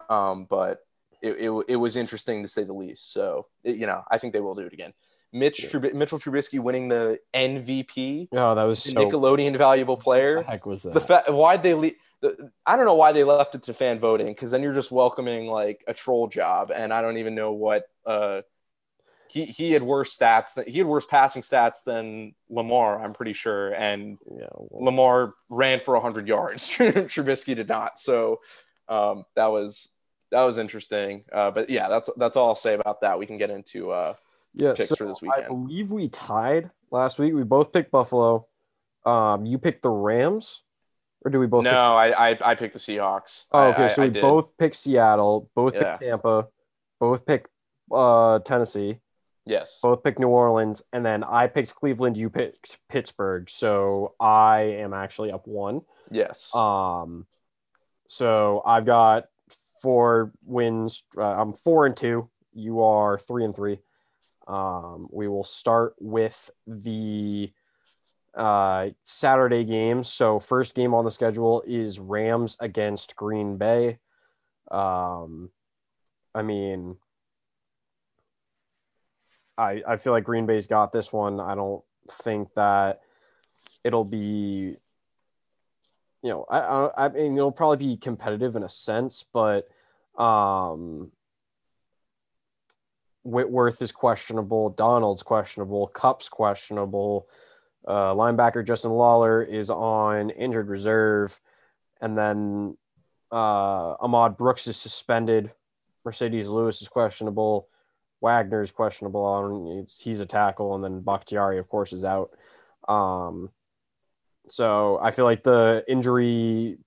Um, but it, it, it was interesting to say the least. So it, you know, I think they will do it again. Mitch Yeah. Trub- Mitchell Trubisky winning the MVP, Oh, that was so. Nickelodeon Valuable What Player. the heck was that? The fact why they le- the, I don't know why they left it to fan voting because then you're just welcoming like a troll job, and I don't even know what uh he he had worse stats. He had worse passing stats than Lamar. I'm pretty sure, and yeah, well, Lamar ran for 100 yards. Trubisky did not. So um, that was that was interesting. Uh, but yeah, that's that's all I'll say about that. We can get into uh, yeah. picks So for this I believe we tied last week. We both picked Buffalo. Um, you picked the Rams, or do we both? pick- no, I, I I picked the Seahawks. Oh, okay. I- so I we did. both picked Seattle. Both Yeah. picked Tampa. Both picked uh, Tennessee. yes. Both picked New Orleans, and then I picked Cleveland. You picked Pittsburgh. So I am actually up one. Yes. Um, so I've got four wins. Uh, I'm four and two. You are three and three. Um, we will start with the uh, Saturday games. So first game on the schedule is Rams against Green Bay. Um, I mean, I I feel like Green Bay's got this one. I don't think that it'll be you know, I, I I mean it'll probably be competitive in a sense, but um Whitworth is questionable, Donald's questionable, Kupp's questionable, uh, linebacker Justin Lawler is on injured reserve, and then uh, Ahmad Brooks is suspended. Marcedes Lewis is questionable. Wagner is questionable. On he's a tackle, and then Bakhtiari, of course, is out. Um, so I feel like the injury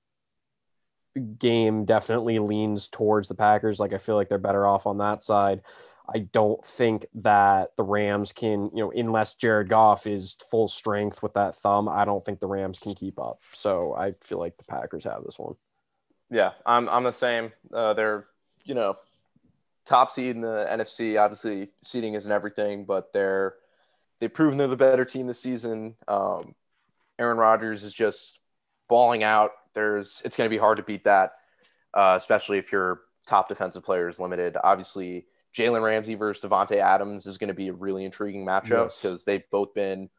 game definitely leans towards the Packers. Like I feel like they're better off on that side. I don't think that the Rams can, you know, unless Jared Goff is full strength with that thumb, I don't think the Rams can keep up. So I feel like the Packers have this one. Yeah, I'm I'm the same. Uh, they're you know top seed in the NFC. Obviously, seeding isn't everything, but they're they've proven they're the better team this season. Um, Aaron Rodgers is just balling out. There's it's going to be hard to beat that, uh, especially if your top defensive player is limited. Obviously, Jalen Ramsey versus Davante Adams is going to be a really intriguing matchup Yes. because they've both been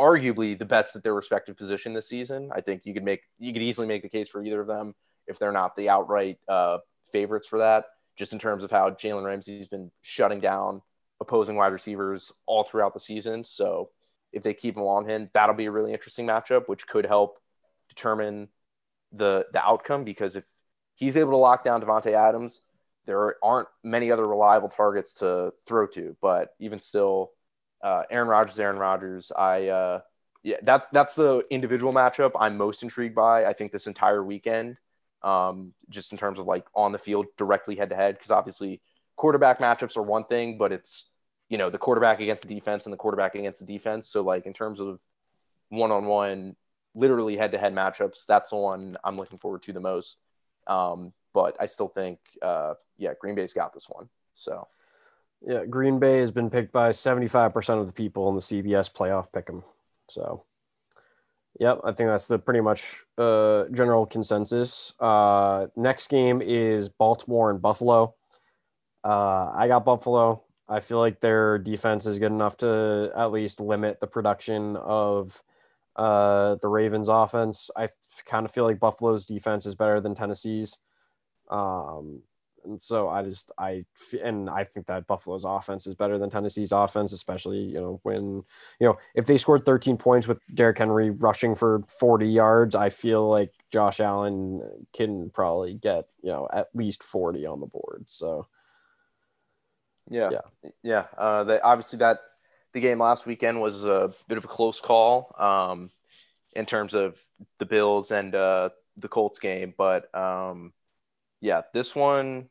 arguably the best at their respective position this season. I think you could make you could easily make the case for either of them if they're not the outright uh, favorites for that. Just in terms of how Jalen Ramsey's been shutting down opposing wide receivers all throughout the season. So if they keep him on him, that'll be a really interesting matchup, which could help determine the the outcome. Because if he's able to lock down Davante Adams, there aren't many other reliable targets to throw to. But even still, uh, Aaron Rodgers, Aaron Rodgers, I uh, yeah, that's that's the individual matchup I'm most intrigued by. I think this entire weekend, um, just in terms of like on the field, directly head to head, because obviously quarterback matchups are one thing, but it's you know the quarterback against the defense and the quarterback against the defense. So like in terms of one on one, literally head to head matchups, that's the one I'm looking forward to the most. Um, but I still think, uh, yeah, Green Bay's got this one. So Yeah, Green Bay has been picked by 75% of the people in the CBS playoff pick 'em. So, yep, I think that's the pretty much uh, general consensus. Uh, next game is Baltimore and Buffalo. Uh, I got Buffalo. I feel like their defense is good enough to at least limit the production of uh, the Ravens offense. I kind of feel like Buffalo's defense is better than Tennessee's. Um, and so I just I and I think that Buffalo's offense is better than Tennessee's offense, especially you know when you know if they scored 13 points with Derrick Henry rushing for 40 yards, I feel like Josh Allen can probably get you know at least 40 on the board. So yeah, yeah, yeah. Uh, they, obviously that the game last weekend was a bit of a close call um, in terms of the Bills and uh, the Colts game, but um, yeah, this one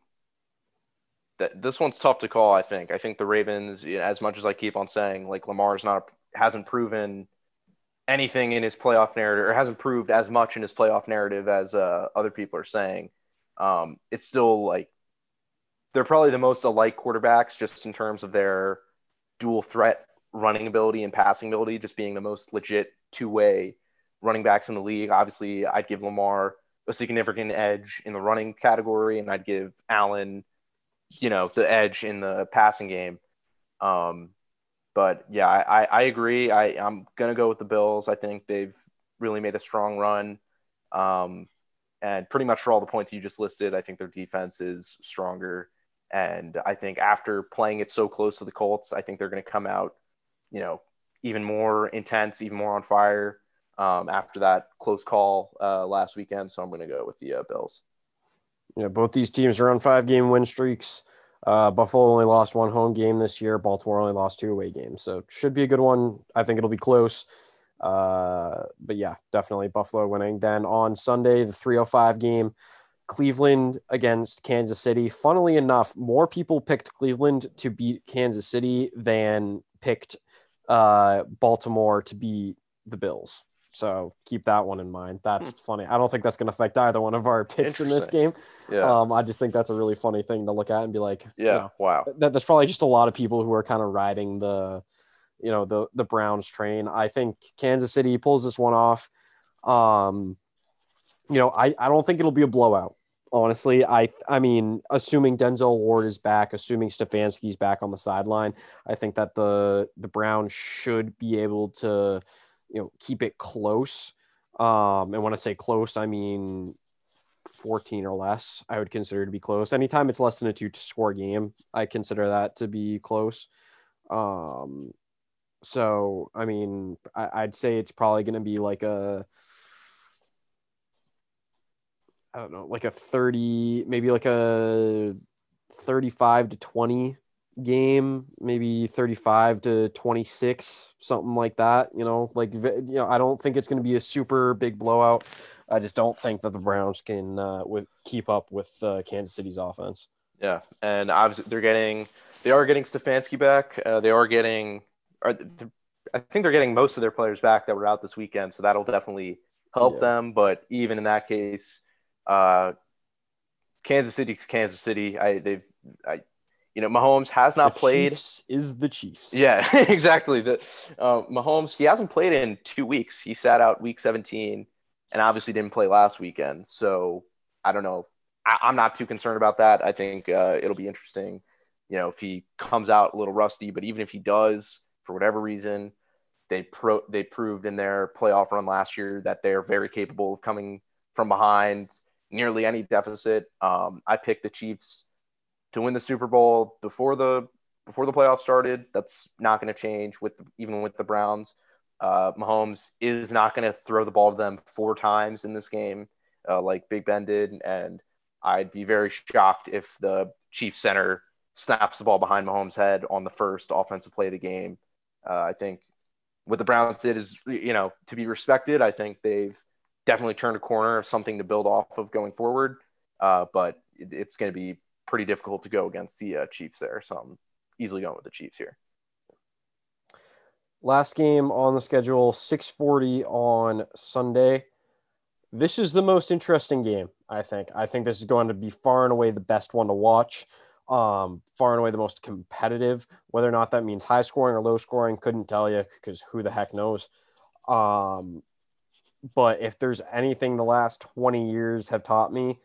that this one's tough to call. I think. I think the Ravens, as much as I keep on saying, like Lamar's not hasn't proven anything in his playoff narrative, or hasn't proved as much in his playoff narrative as uh, other people are saying. Um, it's still like they're probably the most alike quarterbacks, just in terms of their dual threat running ability and passing ability, just being the most legit two way running backs in the league. Obviously, I'd give Lamar a significant edge in the running category, and I'd give Allen you know the edge in the passing game. Um, but yeah, I, I agree. I, I'm gonna go with the Bills. I think they've really made a strong run. Um, and pretty much for all the points you just listed, I think their defense is stronger. And I think after playing it so close to the Colts, I think they're going to come out, you know, even more intense, even more on fire um, after that close call uh, last weekend. So I'm going to go with the uh, Bills. Yeah, both these teams are on five game win streaks. Uh, Buffalo only lost one home game this year. Baltimore only lost two away games. So should be a good one. I think it'll be close. Uh, but yeah, definitely Buffalo winning. Then on Sunday, the 305 game, Cleveland against Kansas City. Funnily enough, more people picked Cleveland to beat Kansas City than picked uh, Baltimore to beat the Bills. So keep that one in mind. That's hmm. funny. I don't think that's going to affect either one of our picks in this game. Yeah. Um, I just think that's a really funny thing to look at and be like, yeah, you know, wow. That, that's probably just a lot of people who are kind of riding the, you know, the the Browns train. I think Kansas City pulls this one off. Um, you know, I I don't think it'll be a blowout. Honestly, I I mean, assuming Denzel Ward is back, assuming Stefanski's back on the sideline, I think that the the Browns should be able to you know keep it close. Um, and when I say close, I mean 14 or less. I would consider to be close. Anytime it's less than a two score game, I consider that to be close. Um, so I mean, I, would say it's probably going to be like a I don't know, like a 30, maybe like a 35 to 20 game, maybe 35 to 26, something like that. You know, like, you know, I don't think it's going to be a super big blowout. I just don't think that the Browns can uh, with keep up with uh, Kansas City's offense. Yeah, and obviously they're getting they are getting Stefanski back. Uh, they are getting, are I think they're getting most of their players back that were out this weekend, so that'll definitely help yeah. them. But even in that case, uh, Kansas City's Kansas City. I they've I you know, Mahomes has not the played. Chiefs is the Chiefs. Yeah, exactly. The uh, Mahomes he hasn't played in two weeks. He sat out week 17, and obviously didn't play last weekend. So I don't know. If, I, am not too concerned about that. I think uh, it'll be interesting. You know, if he comes out a little rusty, but even if he does, for whatever reason, they pro they proved in their playoff run last year that they're very capable of coming from behind nearly any deficit. Um, I picked the Chiefs to win the Super Bowl before the before the playoffs started. That's not going to change with the, even with the Browns. Uh, Mahomes is not going to throw the ball to them four times in this game, uh, like Big Ben did, and I'd be very shocked if the Chief center snaps the ball behind Mahomes' head on the first offensive play of the game. Uh, I think what the Browns did is, you know, to be respected. I think they've definitely turned a corner, something to build off of going forward. Uh, but it's going to be pretty difficult to go against the uh, Chiefs there. So I'm easily going with the Chiefs here. Last game on the schedule, 6:40 on Sunday. This is the most interesting game, I think. I think this is going to be far and away the best one to watch. Um, far and away the most competitive. Whether or not that means high scoring or low scoring, couldn't tell you because who the heck knows. Um, but if there's anything the last 20 years have taught me,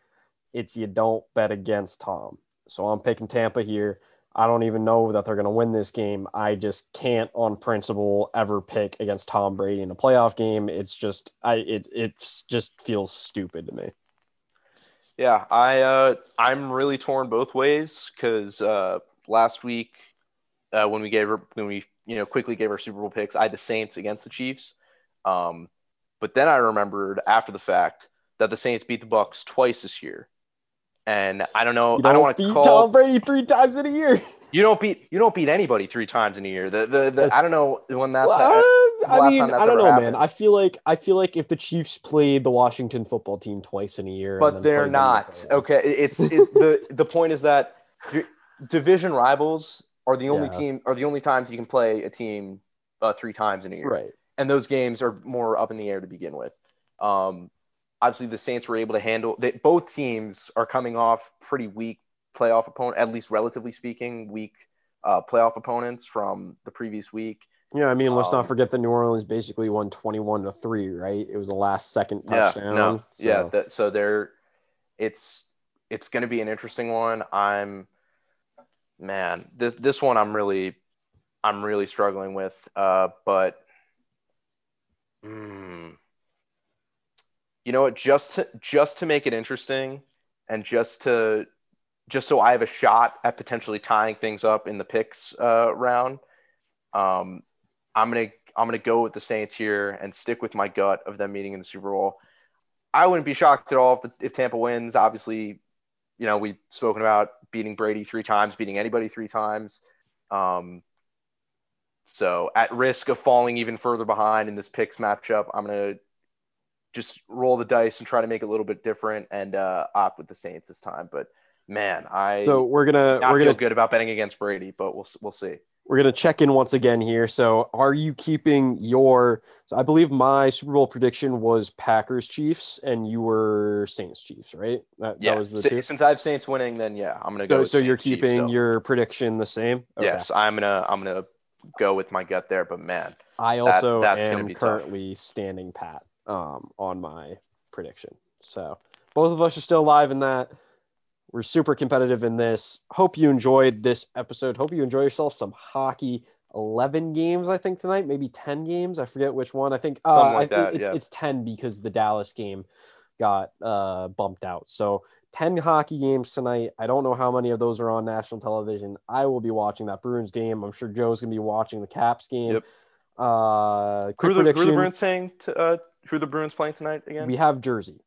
it's you don't bet against Tom. So I'm picking Tampa here. I don't even know that they're going to win this game. I just can't, on principle, ever pick against Tom Brady in a playoff game. It's just, I it it's just feels stupid to me. Yeah, I uh, I'm really torn both ways because uh, last week uh, when we gave when we you know quickly gave our Super Bowl picks, I had the Saints against the Chiefs. Um, but then I remembered after the fact that the Saints beat the Bucks twice this year, and I don't know. I don't don't want to beat call. Tom Brady three times in a year. You don't beat you don't beat anybody three times in a year. The the, the I don't know when that's. Well, I mean, I don't know, happened. man. I feel like I feel like if the Chiefs played the Washington football team twice in a year, but they're not okay. It's it, the the point is that division rivals are the only Yeah. team are the only times you can play a team uh, three times in a year, right? and those games are more up in the air to begin with. Um, obviously, the Saints were able to handle. They, both teams are coming off pretty weak playoff opponent, at least relatively speaking, weak uh, playoff opponents from the previous week. Yeah, I mean, let's Um, not forget that New Orleans basically won twenty-one to three, right? It was the last second touchdown. Yeah, no, yeah. so- That, so they're, it's it's going to be an interesting one. I'm, man, this this one I'm really, I'm really struggling with. Uh, but, mm, you know what? Just to just to make it interesting, and just to just so I have a shot at potentially tying things up in the picks uh, round. Um, I'm gonna I'm gonna go with the Saints here and stick with my gut of them meeting in the Super Bowl. I wouldn't be shocked at all if, the, if Tampa wins. Obviously, you know we've spoken about beating Brady three times, beating anybody three times. Um, so at risk of falling even further behind in this picks matchup, I'm gonna just roll the dice and try to make it a little bit different and uh, opt with the Saints this time. But man, I So we're gonna not we're feel gonna good about betting against Brady, but we'll we'll see. we're gonna check in once again here. So are you keeping your? So I believe my Super Bowl prediction was Packers Chiefs, and you were Saints Chiefs, right? That, Yeah, that was the two. since I have Saints winning, then yeah, I'm gonna go. So, so you're Saints Chiefs, keeping so- your prediction the same. Okay. Yes, I'm gonna I'm gonna go with my gut there. But man, I also that's gonna am be tough. currently standing pat um, on my prediction. So both of us are still alive in that. We're super competitive in this. Hope you enjoyed this episode. Hope you enjoy yourself some hockey. 11 games, I think, tonight, maybe 10 games. I forget which one. I think, uh, like I think that, it's, yeah. it's 10 because the Dallas game got uh, bumped out. So 10 hockey games tonight. I don't know how many of those are on national television. I will be watching that Bruins game. I'm sure Joe's going to be watching the Caps game. Yep. Uh, who quick are the, the. Bruins saying? To, uh, who are the Bruins playing tonight again? We have Jersey.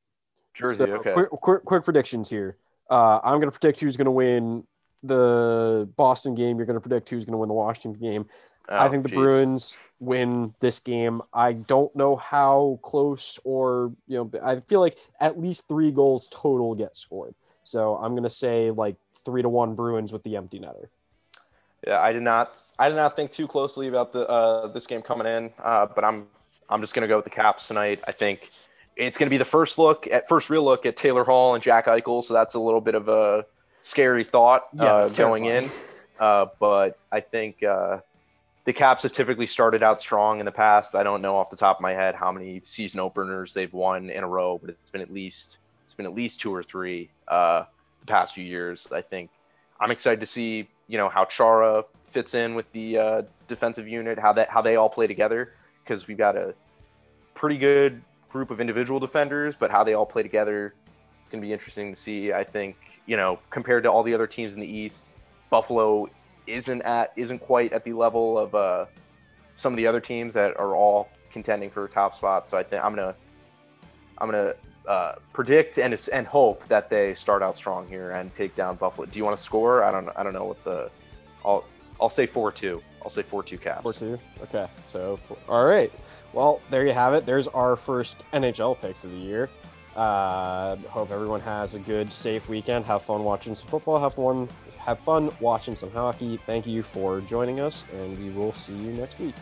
Jersey. So, okay. Quick, quick, quick predictions here. Uh, I'm going to predict who's going to win the Boston game. You're going to predict who's going to win the Washington game. I Oh, think the geez. Bruins win this game. I don't know how close or, you know, I feel like at least three goals total get scored. So I'm going to say like three to one Bruins with the empty netter. Yeah, I did not. I did not think too closely about the uh, this game coming in, uh, but I'm I'm just gonna go with the Caps tonight. I think it's gonna be the first look at first real look at Taylor Hall and Jack Eichel, so that's a little bit of a scary thought Yeah, uh, going in. Uh, but I think uh, the Caps have typically started out strong in the past. I don't know off the top of my head how many season openers they've won in a row, but it's been at least it's been at least two or three uh, the past few years. I think I'm excited to see you know how Chara fits in with the uh, defensive unit, how that how they all play together because we've got a pretty good group of individual defenders, but how they all play together it's going to be interesting to see. I think you know compared to all the other teams in the East, Buffalo isn't at isn't quite at the level of uh, some of the other teams that are all contending for top spots. So I think I'm gonna I'm gonna uh, predict and and hope that they start out strong here and take down Buffalo. Do you want to score? I don't I don't know what the I'll I'll say four two. I'll say four two caps. Four two. Okay. So all right. Well, there you have it. There's our first NHL picks of the year. Uh, hope everyone has a good, safe weekend. Have fun watching some football. Have fun. Have fun watching some hockey. Thank you for joining us, and we will see you next week.